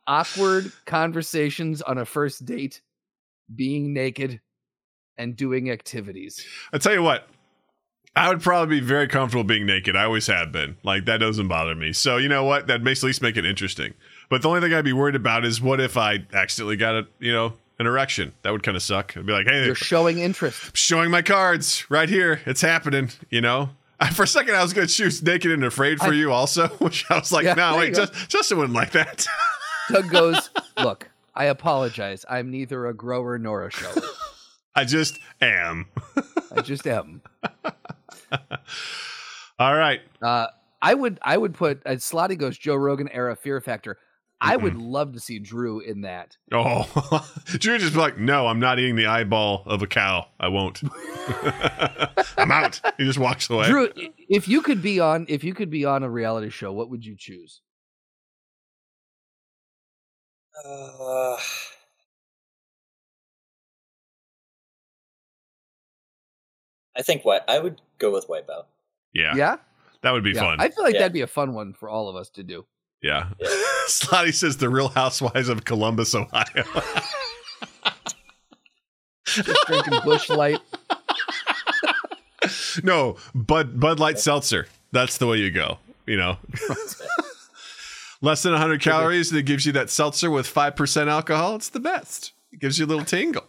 awkward conversations on a first date, being naked, and doing activities. I tell you what, I would probably be very comfortable being naked. I always have been. Like that doesn't bother me. So you know what? That makes at least make it interesting. But the only thing I'd be worried about is what if I accidentally got a you know an erection? That would kind of suck. I'd be like, hey, You're showing interest. showing my cards right here. It's happening. You know. I, for a second, I was going to choose naked and afraid for I- you also, which I was like, Yeah, no, wait, just, Justin wouldn't like that. Doug goes, Look, I apologize. I'm neither a grower nor a shower. I just am. I just am. All right. Uh, I would I would put uh, Slotty goes Joe Rogan era Fear Factor. I would love to see Drew in that. Oh, Drew just be like, no, I'm not eating the eyeball of a cow. I won't. I'm out. He just walks away. Drew, if you could be on if you could be on a reality show, what would you choose? Uh, I think what I would go with Wipeout. yeah, Yeah, that would be Yeah. fun. I feel like Yeah. that'd be a fun one for all of us to do. Yeah. Yeah. Slotty says the Real Housewives of Columbus, Ohio. Just drinking Busch Light. no, Bud Bud Light Seltzer. That's the way you go. You know, less than 100 calories. That gives you that seltzer with five percent alcohol. It's the best. It gives you a little tingle.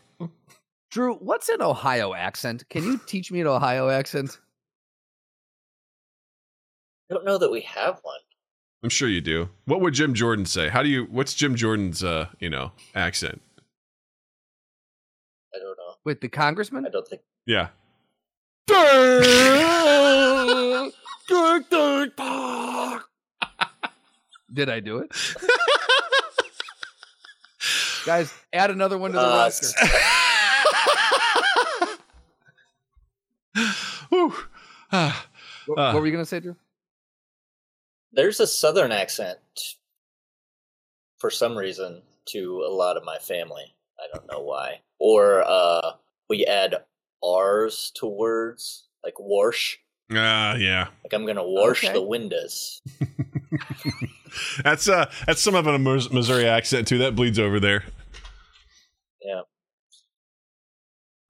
Drew, what's an Ohio accent? Can you teach me an Ohio accent? I don't know that we have one. I'm sure you do. What would Jim Jordan say? How do you? What's Jim Jordan's uh you know accent? I don't know. With the congressman? I don't think. Yeah. Did I do it? Guys, add another one to the Uh, roster. Whew. Ah. What, what were you gonna say, Drew? There's a southern accent for some reason to a lot of my family. I don't know why. Or uh, we add R's to words like wash. Ah, yeah. Like I'm gonna wash Okay. the windows. That's uh that's some of a Missouri accent too. That bleeds over there. Yeah.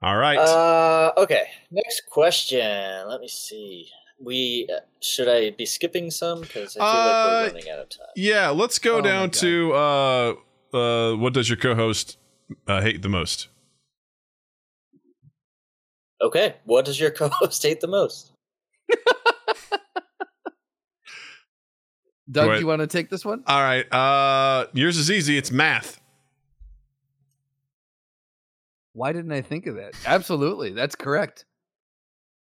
All right. Uh, okay. Next question. Let me see. We uh, should I be skipping some because I feel like Uh, we're running out of time. yeah, let's go Oh down to uh uh what does your co-host uh, hate the most? Okay. What does your co-host hate the most? Doug, do you want to take this one? All right. Uh yours is easy. It's math. Why didn't I think of that? Absolutely. That's correct.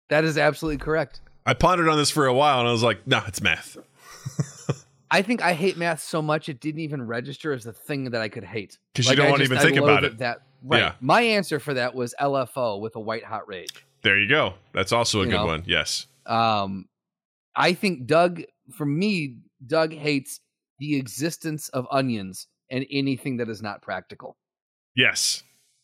That is absolutely correct. I pondered on this for a while and I was like, no, it's math. I think I hate math so much it didn't even register as a thing that I could hate. 'Cause you don't I wanna even I think about it. That right. Yeah. My answer for that was LFO with a white hot rage. There you go. That's also a You good know. one. Yes. Um, I think Doug, for me, Doug hates the existence of onions and anything that is not practical. Yes.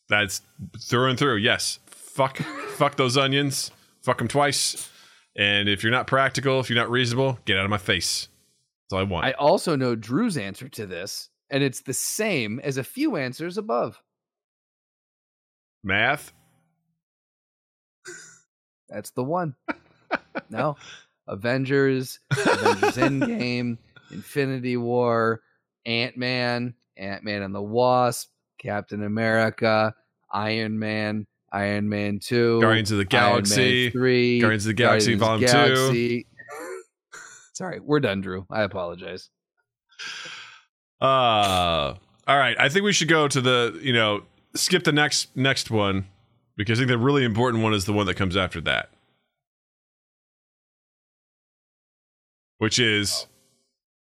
That's through and through. Yes. Fuck fuck those onions. Fuck them twice. And if you're not practical, if you're not reasonable, get out of my face. That's all I want. I also know Drew's answer to this, and it's the same as a few answers above. Math. That's the one. no. Avengers, Avengers Endgame, Infinity War, Ant Man, Ant Man and the Wasp, Captain America, Iron Man, Iron Man 2, Guardians of the Iron Man Galaxy, 3, Guardians of the Galaxy Guardians Volume of 2. Sorry, we're done, Drew. I apologize. Uh all right. I think we should go to the, you know, skip the next next one because I think the really important one is the one that comes after that. Which is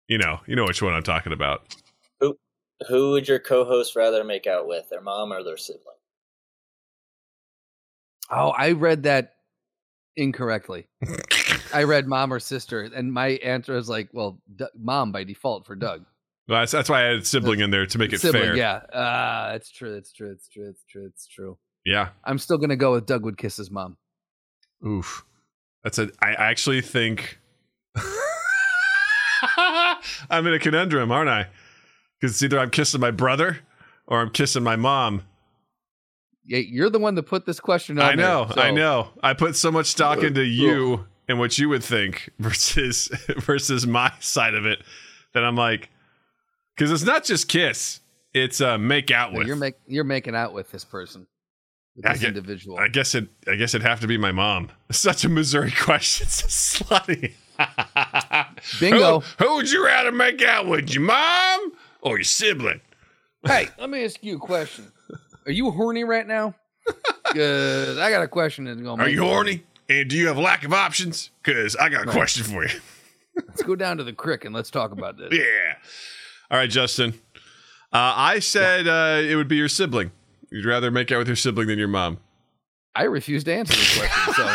you know, you know which one I'm talking about. Who Who would your co-host rather make out with, their mom or their sibling? Oh, I read that incorrectly. I read mom or sister, and my answer is like, well, D- mom by default for Doug. Well, that's, that's why I added sibling in there to make it Sibling, fair. yeah. Ah, it's true. It's true. It's true. It's true. It's true. Yeah. I'm still gonna go with Doug would kiss his mom. Oof. That's a I actually think I'm in a conundrum, aren't I? Because it's either I'm kissing my brother or I'm kissing my mom. Yeah, you're the one that put this question on. I know, there, I know. I put so much stock into you and what you would think versus versus my side of it that I'm like, because it's not just kiss, it's uh, make out with. you're make you're making out with this person, with I this get- individual. I guess it. I guess it'd have to be my mom. Such a Missouri question. It's slutty. Bingo. Who, who would you rather make out with, your mom or your sibling? hey, let me ask you a question. Are you horny right now? Good. I got a question that's gonna. Are you horny? And do you have a lack of options? Because I got a Right. question for you. Let's go down to the crick and let's talk about this. Yeah. All right, Justin. Uh, I said uh, it would be your sibling. You'd rather make out with your sibling than your mom. I refuse to answer this question. So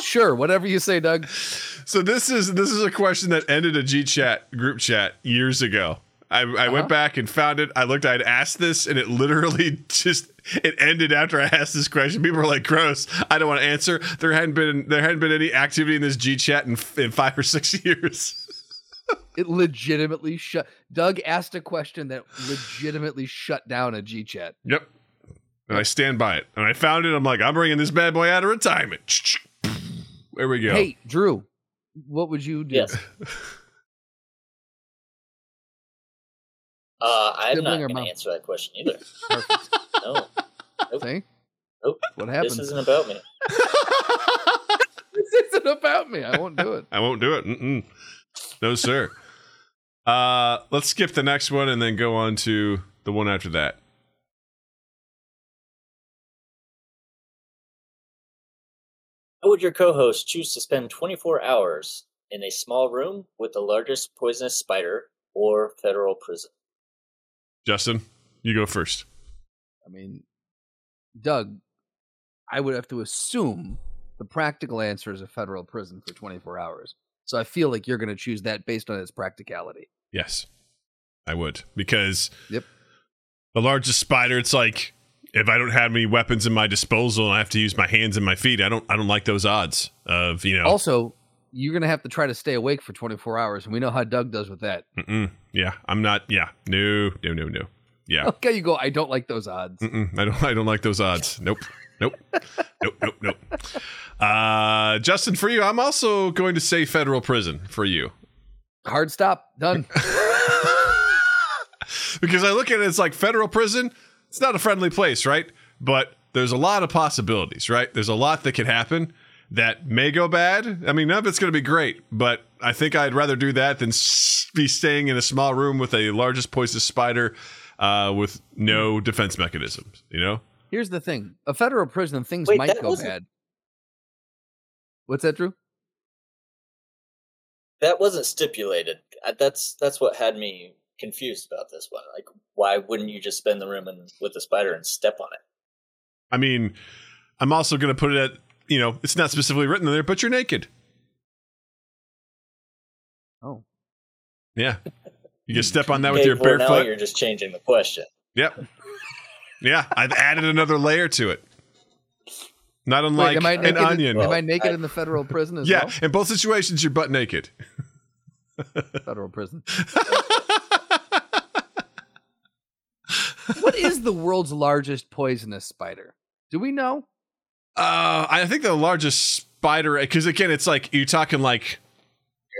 sure, whatever you say, Doug. So this is this is a question that ended a G chat group chat years ago. I, I Uh-huh. went back and found it. I looked. I'd asked this, and it literally just it ended after I asked this question. People were like, "Gross! I don't want to answer." There hadn't been there hadn't been any activity in this G chat in, in five or six years. It legitimately shut. Doug asked a question that legitimately shut down a G chat. Yep. And I stand by it. And I found it. I'm like, I'm bringing this bad boy out of retirement. There we go. Hey, Drew, what would you do? Yes. Uh, I'm not Sibling or going to answer that question either. Perfect. No, See? Nope. What happened? this isn't about me. This isn't about me. I won't do it. I won't do it. Mm-mm. No, sir. uh, let's skip the next one and then go on to the one after that. How would your co-host choose to spend 24 hours in a small room with the largest poisonous spider or federal prison? Justin, you go first. I mean, Doug, I would have to assume the practical answer is a federal prison for 24 hours. So I feel like you're going to choose that based on its practicality. Yes, I would because Yep. the largest spider. It's like if I don't have any weapons in my disposal and I have to use my hands and my feet, I don't. I don't like those odds of you know. Also, you're going to have to try to stay awake for 24 hours, and we know how Doug does with that. Mm-mm. Yeah, I'm not. Yeah, no, no, no, no. Yeah, Okay, you go. I don't like those odds. Mm-mm. I don't. I don't like those odds. Nope. Nope. nope. Nope. Nope. Uh, Justin, for you, I'm also going to say federal prison for you Hard stop. Done. because I look at it as like federal prison. It's not a friendly place, right? But there's a lot of possibilities, right? There's a lot that could happen that may go bad. I mean, none of it's going to be great, but I think I'd rather do that than be staying in a small room with a largest poisonous spider uh, with no defense mechanisms. You know? Here's the thing: a federal prison, things Wait, might go wasn't- bad. What's that, Drew? That wasn't stipulated. Uh, That's that's what had me confused about this one. Like, why wouldn't you just spend the room and, with the spider and step on it? I mean, I'm also going to put it at, you know, it's not specifically written there, but you're naked. Oh, Yeah. You can hmm. step on that with Okay, your bare foot. you're just changing the question. Yep. Yeah. I've added another layer to it. Not unlike Wait, am I an onion. In, am I naked I- in the federal prison as yeah. well? In both situations, you're butt naked. Federal prison. What is the world's largest poisonous spider? Do we know? Uh, I think the largest spider? Because again, it's like you talking like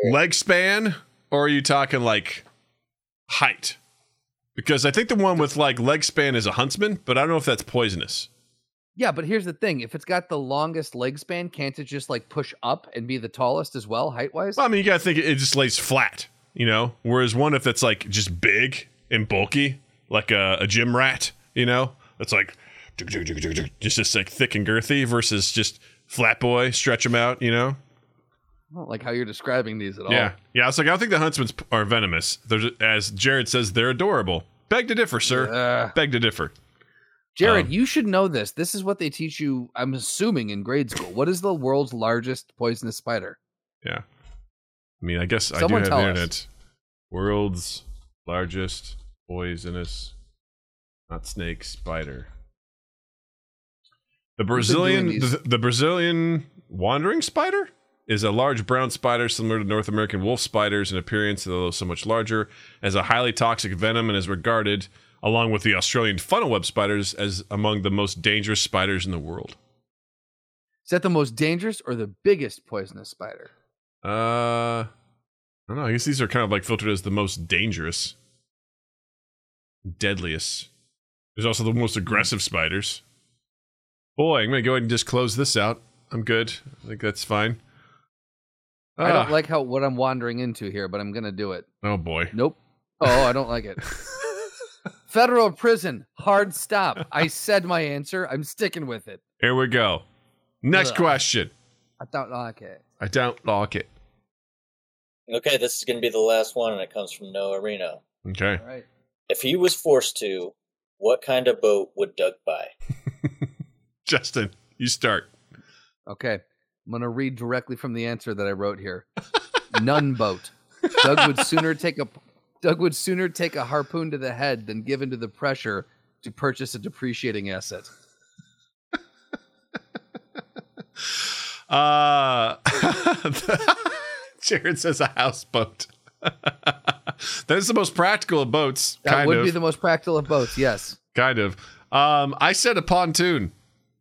leg span, or are you talking like height? Because I think the one with like leg span is a huntsman, but I don't know if that's poisonous. Yeah, but here's the thing: if it's got the longest leg span, can't it just like push up and be the tallest as well, height wise? Well, I mean, you gotta think it, just lays flat, you know. Whereas one if it's like just big and bulky, like a, a gym rat, you know, it's like just just like thick and girthy versus just flat boy, stretch them out, you know. I don't like how you're describing these at all. Yeah, yeah. It's like I don't think the huntsmans p- are venomous. They're as Jared says, they're adorable. Beg to differ, sir. Ugh. Beg to differ. Jared, Um, you should know this. This is what they teach you. I'm assuming in grade school. What is the world's largest poisonous spider? Yeah. I mean, I guess Someone I do have us. internet. World's largest poisonous, not snake, spider. The Brazilian, the, the Brazilian wandering spider is a large brown spider similar to North American wolf spiders in appearance, although so much larger, as a highly toxic venom and is regarded, along with the Australian funnel web spiders, as among the most dangerous spiders in the world. Is that the most dangerous or the biggest poisonous spider? Uh, I don't know. I guess these are kind of like filtered as the most dangerous, deadliest. There's also the most aggressive spiders. Boy, I'm gonna go ahead and just close this out. I'm good. I think that's fine. I don't Ah, like how what I'm wandering into here, but I'm gonna do it. Oh boy. Nope. Oh, I don't like it. Federal prison, hard stop. I said my answer. I'm sticking with it. Here we go. Next Ugh. question. I don't like it. I don't like it. Okay, this is going to be the last one, and it comes from Noah Reno. Okay. All right. If he was forced to, what kind of boat would Doug buy? Justin, you start. Okay. I'm gonna read directly from the answer that I wrote here. None boat. Doug would sooner take a Doug would sooner take a harpoon to the head than give in to the pressure to purchase a depreciating asset. Uh, Jared says a houseboat. that is the most practical of boats. That would of. be the most practical of boats. Yes. kind of. Um, I said a pontoon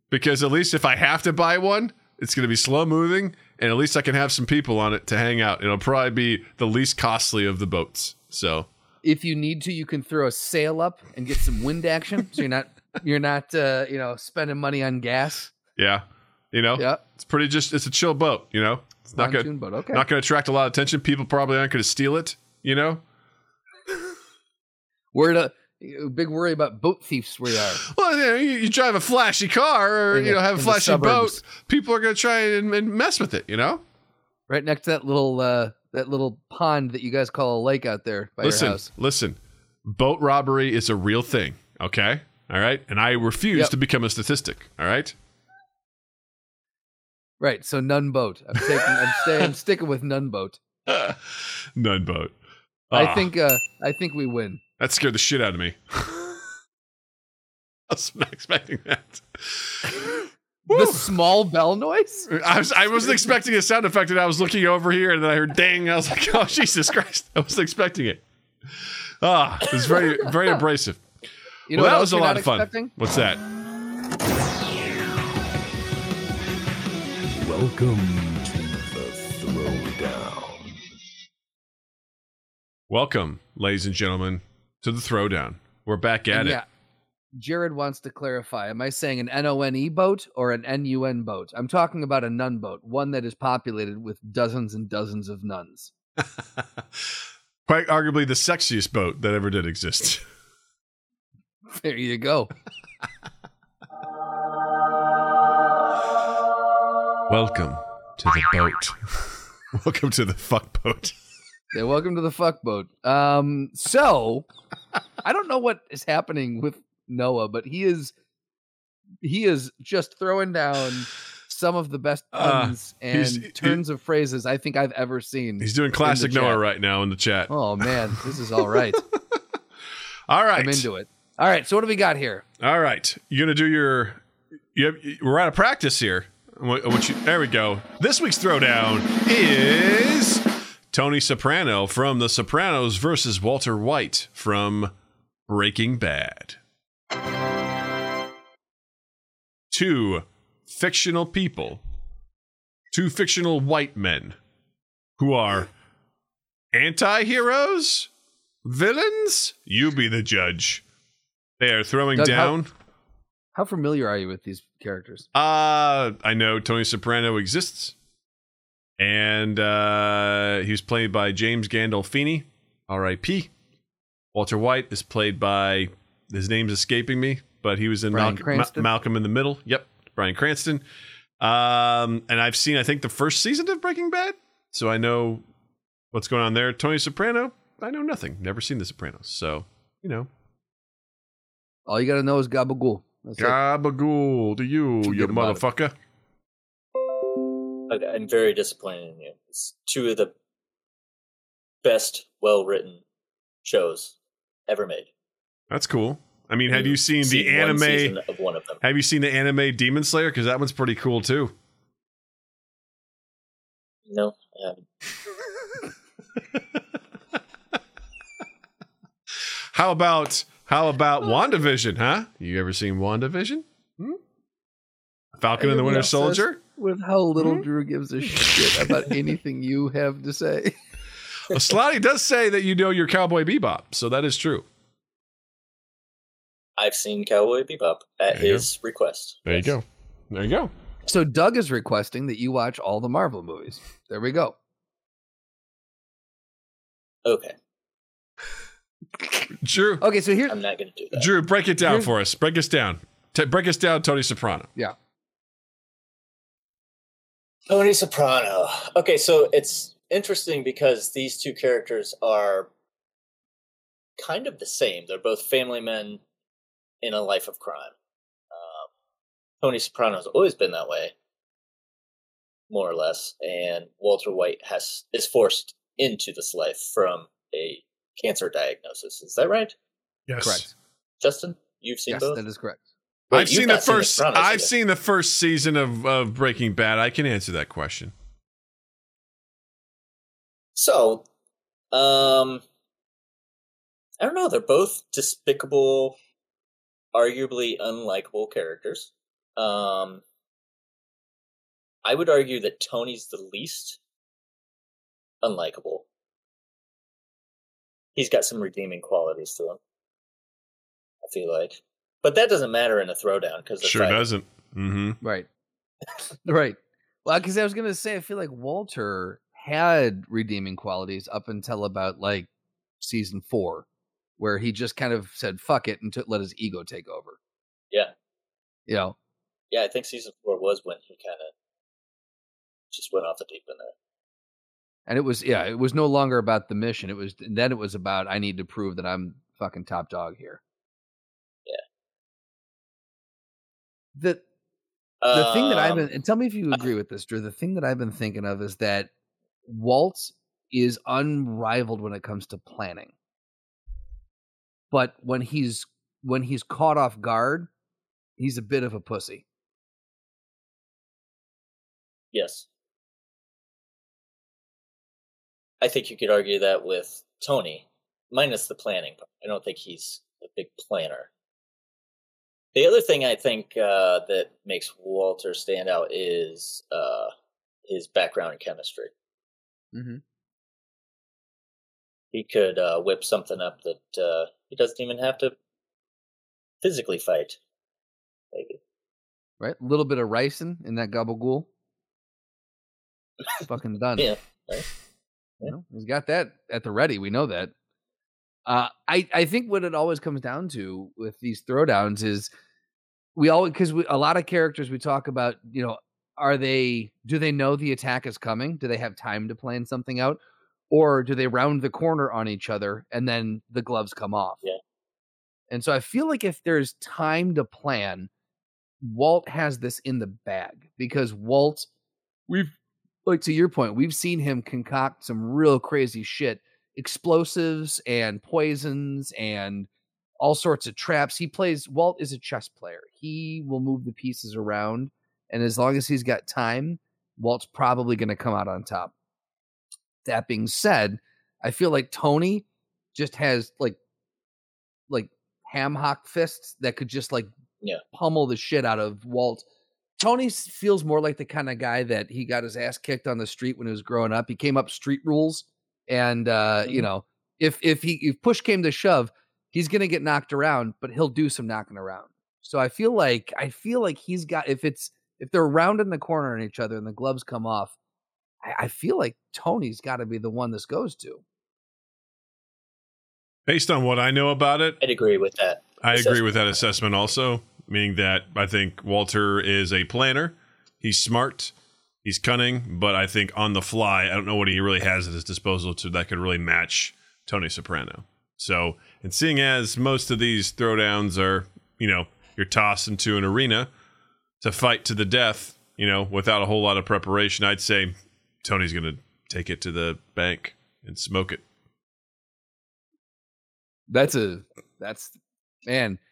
because at least if I have to buy one, it's going to be slow moving, and at least I can have some people on it to hang out. It'll probably be the least costly of the boats. So If you need to, you can throw a sail up and get some wind action, so you're not you're not uh, you know spending money on gas. yeah, you know, Yeah. it's pretty just it's a chill boat. You know, it's not going boat. Okay. not going to attract a lot of attention. People probably aren't going to steal it. You know. We're the big worry about boat thieves. We are. Well, you, know, you, you drive a flashy car or In you know have a flashy boat. People are going to try and, and mess with it. You know. right next to that little uh, that little pond that you guys call a lake out there by your listen, house. listen. Boat robbery is a real thing. Okay. All right. And I refuse Yep. to become a statistic. All right. Right. So none boat. I'm taking. I'm staying. I'm sticking with none boat. None boat. I Ah, think. Uh, I think we win. That scared the shit out of me. I was not expecting that. The small bell noise. I was I wasn't expecting a sound effect, and I was looking over here, and then I heard "dang." And I was like, "Oh Jesus Christ!" I wasn't expecting it. Ah, it was very very abrasive. You know well, that was a lot of fun. expecting? What's that? Welcome to the Throwdown. Welcome, ladies and gentlemen, to the throwdown. We're back at And it. yeah. Jared wants to clarify. Am I saying an N O N E boat or an N U N boat? I'm talking about a nun boat, one that is populated with dozens and dozens of nuns. Quite arguably the sexiest boat that ever did exist. There you go. Welcome to the boat. Welcome to the fuck boat. Yeah, welcome to the fuck boat. Um, so I don't know what is happening with Noah, but he is he is just throwing down some of the best Uh, puns he's- and he- turns of phrases I think I've ever seen. He's doing classic. Noah right now in the chat. Oh man, this is all right. All right. I'm into it. All right, so what do we got here? All right. You're going to do your. You have, we're out of practice here. What, what you, there we go. This week's throwdown is Tony Soprano from The Sopranos versus Walter White from Breaking Bad. Two fictional people two fictional white men who are anti-heroes, villains. You be the judge. They are throwing Doug, how- down. How familiar are you with these characters? Uh, I know Tony Soprano exists, and uh, he was played by James Gandolfini, R.I.P. Walter White is played by his name's escaping me, but he was in Bryan Malcolm, Ma- Malcolm in the Middle. Yep, Bryan Cranston. Um, and I've seen I think the first season of Breaking Bad, so I know what's going on there. Tony Soprano, I know nothing. Never seen The Sopranos, so you know. All you got to know is Gabagool. That's it. Gabagool to you, you motherfucker. it. Okay, I'm very disappointed in you. It's two of the best, well written shows ever made. That's cool. I mean, have you seen the seen one anime? of one of them? Have you seen the anime Demon Slayer? Because that one's pretty cool too. No, I haven't. How about how about WandaVision? Huh? You ever seen WandaVision? Hmm? Falcon and the Winter Soldier. With how little Hmm? Drew gives a shit about anything you have to say. Well, Slotty does say that you know your Cowboy Bebop, so that is true. I've seen Cowboy Bebop at There you his request. There Yes. you go. There you go. So Doug is requesting that you watch all the Marvel movies. There we go. Okay, Drew, Okay, so here I'm not going to do that. Drew, break it down Here's- for us. Break us down. T- break us down, Tony Soprano. Tony Soprano. Okay, so it's interesting because these two characters are kind of the same. They're both family men in a life of crime. Um, Tony Soprano's always been that way, more or less, and Walter White has is forced into this life from a cancer diagnosis. Is that right, Yes. correct. Justin? You've seen Yes, both. that is correct. Wait, I've seen the not seen first. I've seen the first season of, of Breaking Bad. I can answer that question. So, um, I don't know. They're both despicable, arguably unlikable characters. Um, I would argue that Tony's the least unlikable. He's got some redeeming qualities to him. I feel like, but that doesn't matter in a throwdown because Sure doesn't. Mm-hmm. Right. right. Well, because I was going to say, I feel like Walter had redeeming qualities up until about like season four, where he just kind of said "fuck it" and took, let his ego take over. Yeah. You know, Yeah, I think season four was when he kind of just went off the deep end there. and it was yeah, it was no longer about the mission. It was then it was about I need to prove that I'm fucking top dog here. The the thing that I've Um, been and tell me if you agree with this, Drew. The thing that I've been thinking of is that Walt is unrivaled when it comes to planning. But when he's when he's caught off guard, he's a bit of a pussy. Yes. I think you could argue that with Tony, minus the planning. I don't think he's a big planner. The other thing I think uh, that makes Walter stand out is uh, his background in chemistry. Mhm. He could uh, whip something up that uh, he doesn't even have to physically fight. Maybe. Right? A little bit of ricin in that gabagool. Fucking done. Yeah. right. You know, he's got that at the ready. We know that. Uh, I I think what it always comes down to with these throwdowns is we always because a lot of characters we talk about. You know, are they do they know the attack is coming? Do they have time to plan something out, or do they round the corner on each other and then the gloves come off? Yeah. And so I feel like if there's time to plan, Walt has this in the bag because Walt, we've like to your point, we've seen him concoct some real crazy shit, explosives and poisons and all sorts of traps. He plays Walt is a chess player. He will move the pieces around, and as long as he's got time, Walt's probably going to come out on top. That being said, I feel like Tony just has like like ham hock fists that could just like Yeah. pummel the shit out of Walt Tony feels more like the kind of guy that he got his ass kicked on the street when he was growing up. He came up street rules, and uh, you Mhm. know, if if he if push came to shove, he's gonna get knocked around, but he'll do some knocking around. So I feel like I feel like he's got if it's if they're rounding the corner on each other and the gloves come off, I, I feel like Tony's got to be the one this goes to. Based on what I know about it, I'd agree with that. I agree with that assessment also, meaning that I think Walter is a planner. He's smart, he's cunning, but I think on the fly, I don't know what he really has at his disposal to that could really match Tony Soprano. So, and seeing as most of these throwdowns are, you know, you're tossed into an arena to fight to the death, you know, without a whole lot of preparation, I'd say Tony's going to take it to the bank and smoke it. That's a that's man.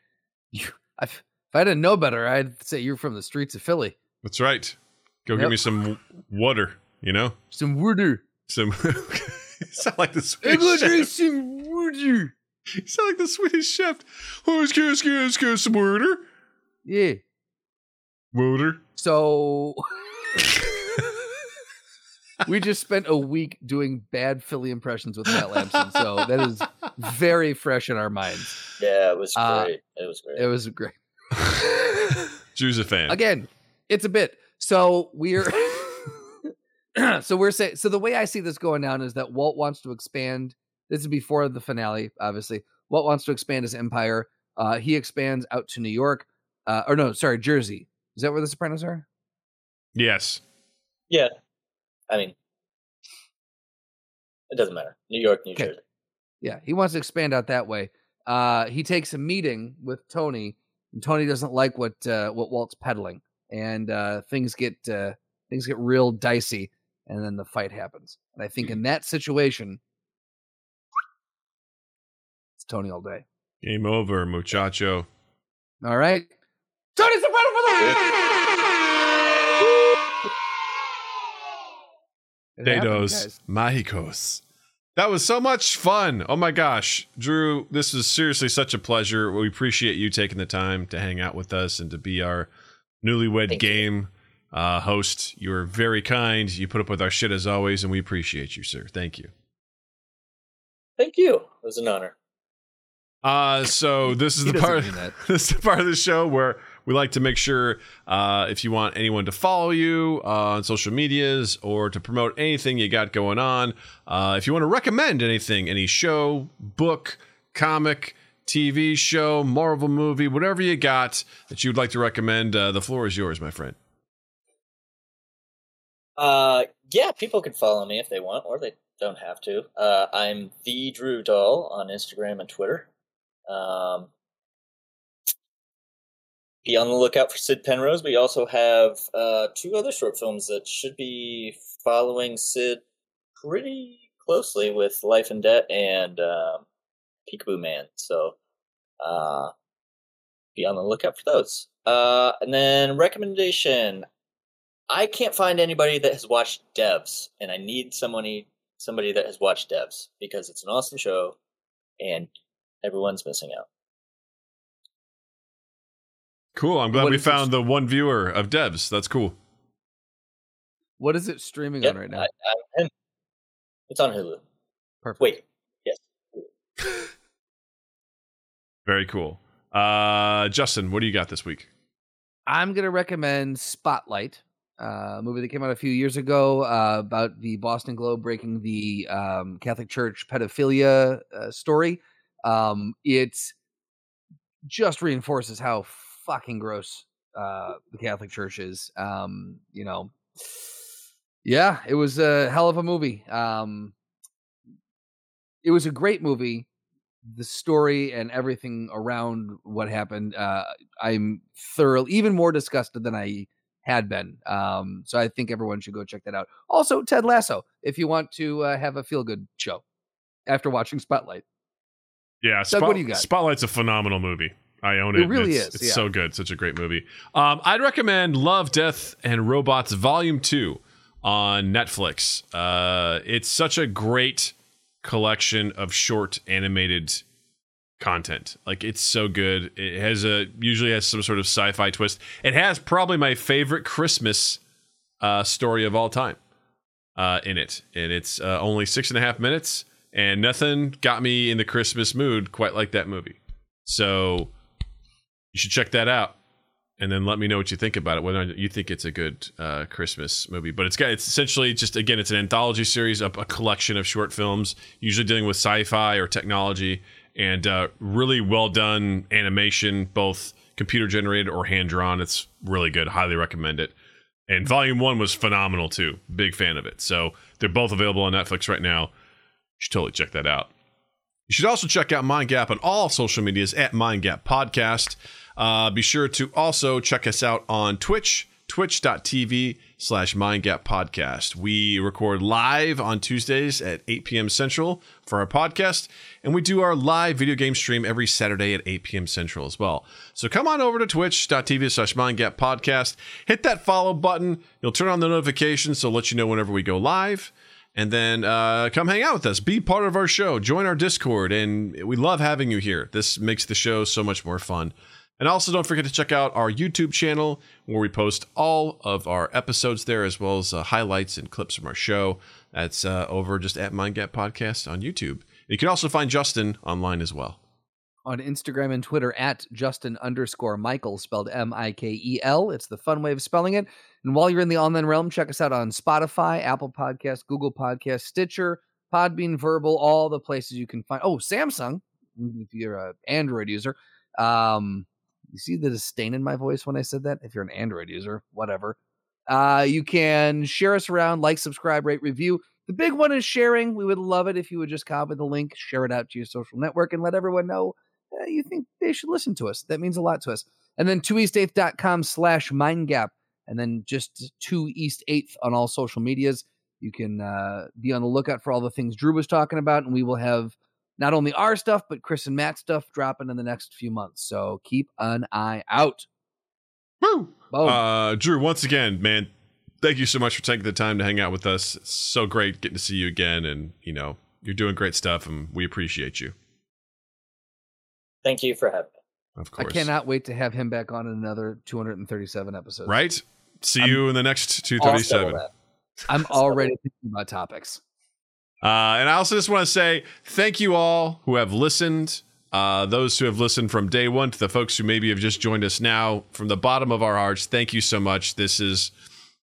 You, I, if I didn't know better, I'd say you're from the streets of Philly. That's right. Go Yep. give me some water, you know? Some water. Some you sound like the Swedish some water. You sound like the Swedish chef. Oh, let's get, let's get, some water. Yeah. Water. So we just spent a week doing bad Philly impressions with Matt Lamson. So that is very fresh in our minds. Yeah, it was Uh, great. it was great. It was great. Drew's a fan. Again, it's a bit. So we're so we're saying so the way I see this going down is that Walt wants to expand. This is before the finale, obviously. Walt wants to expand his empire. Uh, he expands out to New York, uh, or no, sorry, Jersey. Is that where the Sopranos are? Yes. yeah, I mean, it doesn't matter. New York, New Okay. Jersey. Yeah, he wants to expand out that way. Uh, he takes a meeting with Tony, and Tony doesn't like what uh, what Walt's peddling, and uh, things get uh, things get real dicey, and then the fight happens. And I think in that situation, it's Tony all day. Game over, muchacho. All right, Tony Soprano for the win! It happened, Dedos guys. That was so much fun. Oh my gosh. Drew, this is seriously such a pleasure. We appreciate you taking the time to hang out with us and to be our newlywed Thank you. game uh, host. You were very kind. You put up with our shit as always, and we appreciate you, sir. Thank you. Thank you. It was an honor. Uh, so this is He the part. this is the part of the show where we like to make sure uh, if you want anyone to follow you uh, on social medias or to promote anything you got going on, uh, if you want to recommend anything, any show, book, comic, TV show, Marvel movie, whatever you got that you'd like to recommend, uh, the floor is yours, my friend. Uh, yeah, people can follow me if they want, or they don't have to. Uh, I'm the Drew Doll on Instagram and Twitter. Um, be on the lookout for Sid Penrose. We also have uh, two other short films that should be following Sid pretty closely with Life and Debt and um, Peekaboo Man. So uh, be on the lookout for those. Uh, and then recommendation. I can't find anybody that has watched Devs, and I need somebody somebody that has watched Devs because it's an awesome show, and everyone's missing out. Cool. I'm glad What we found the one viewer of Devs. That's cool. What is it streaming Yep, on right now? I, I, it's on Hulu. Perfect. Wait, yes. Very cool. Uh, Justin, what do you got this week? I'm going to recommend Spotlight, uh, a movie that came out a few years ago uh, about the Boston Globe breaking the um, Catholic Church pedophilia uh, story. Um, it just reinforces how fucking gross uh, the Catholic Church is. Um, you know, yeah, it was a hell of a movie. Um, it was a great movie. The story and everything around what happened, uh, I'm thoroughly, even more disgusted than I had been. Um, so I think everyone should go check that out. Also, Ted Lasso, if you want to uh, have a feel good show after watching Spotlight. Yeah, Doug, what do you got? Spotlight's a phenomenal movie. I own it. It really it's, is, It's yeah. so good. Such a great movie. Um, I'd recommend Love, Death, and Robots Volume Two on Netflix. Uh, it's such a great collection of short animated content. Like it's so good. It has a usually has some sort of sci-fi twist. It has probably my favorite Christmas uh, story of all time uh, in it, and it's uh, only six and a half minutes, and nothing got me in the Christmas mood quite like that movie. So you should check that out, and then let me know what you think about it. Whether you think it's a good uh, Christmas movie, but it's got it's essentially just again it's an anthology series, a, a collection of short films, usually dealing with sci-fi or technology, and uh, really well done animation, both computer generated or hand drawn. It's really good. Highly recommend it. And volume one was phenomenal too. Big fan of it. So they're both available on Netflix right now. Should totally check that out. You should also check out Mind Gap on all social medias at Mind Gap Podcast. Uh, be sure to also check us out on Twitch, twitch.tv slash Mind Gap Podcast. We record live on Tuesdays at 8 p.m. Central for our podcast, and we do our live video game stream every Saturday at 8 p.m. Central as well. So come on over to twitch.tv slash Mind Gap Podcast. Hit that follow button. You'll turn on the notifications so let you know whenever we go live and then uh, come hang out with us. Be part of our show. Join our discord. And we love having you here. This makes the show so much more fun. And also don't forget to check out our youtube channel where we post all of our episodes there as well as uh, highlights and clips from our show. That's uh, over just at mindgap podcast on youtube. You can also find justin online as well. On Instagram and Twitter at Justin underscore Michael, spelled M I K E L. It's the fun way of spelling it. And while you're in the online realm, check us out on Spotify, Apple Podcast, Google Podcast, Stitcher, Podbean, Verbal, all the places you can find. Oh, Samsung, if you're an Android user. Um, you see the disdain in my voice when I said that? If you're an Android user, whatever. Uh, you can share us around, like, subscribe, rate, review. The big one is sharing. We would love it if you would just copy the link, share it out to your social network, and let everyone know uh, you think they should listen to us. That means a lot to us. And then 2east8th.com slash mindgap. And then just 2 East 8th on all social medias. You can uh, be on the lookout for all the things Drew was talking about. And we will have not only our stuff, but Chris and Matt stuff dropping in the next few months. So keep an eye out. Woo! Boom. Uh, Drew, once again, man, thank you so much for taking the time to hang out with us. It's so great getting to see you again. And, you know, you're doing great stuff and we appreciate you. Thank you for having me. Of course. I cannot wait to have him back on in another 237 episodes. Right? See I'm you in the next 237. I'm already thinking about topics. Uh, and I also just want to say thank you all who have listened. Uh, those who have listened from day one to the folks who maybe have just joined us now, from the bottom of our hearts, thank you so much. This is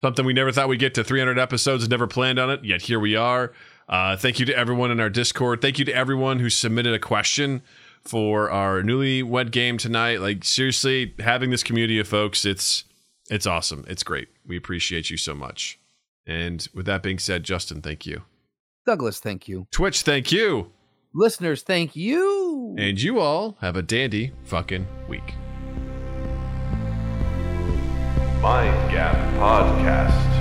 something we never thought we'd get to 300 episodes, never planned on it, yet here we are. Uh, thank you to everyone in our Discord. Thank you to everyone who submitted a question for our newlywed game tonight. Like seriously, having this community of folks, it's it's awesome. It's great. We appreciate you so much. And with that being said, Justin, thank you. Douglas, thank you. Twitch, thank you. Listeners, thank you. And you all have a dandy fucking week. Mind Gap Podcast.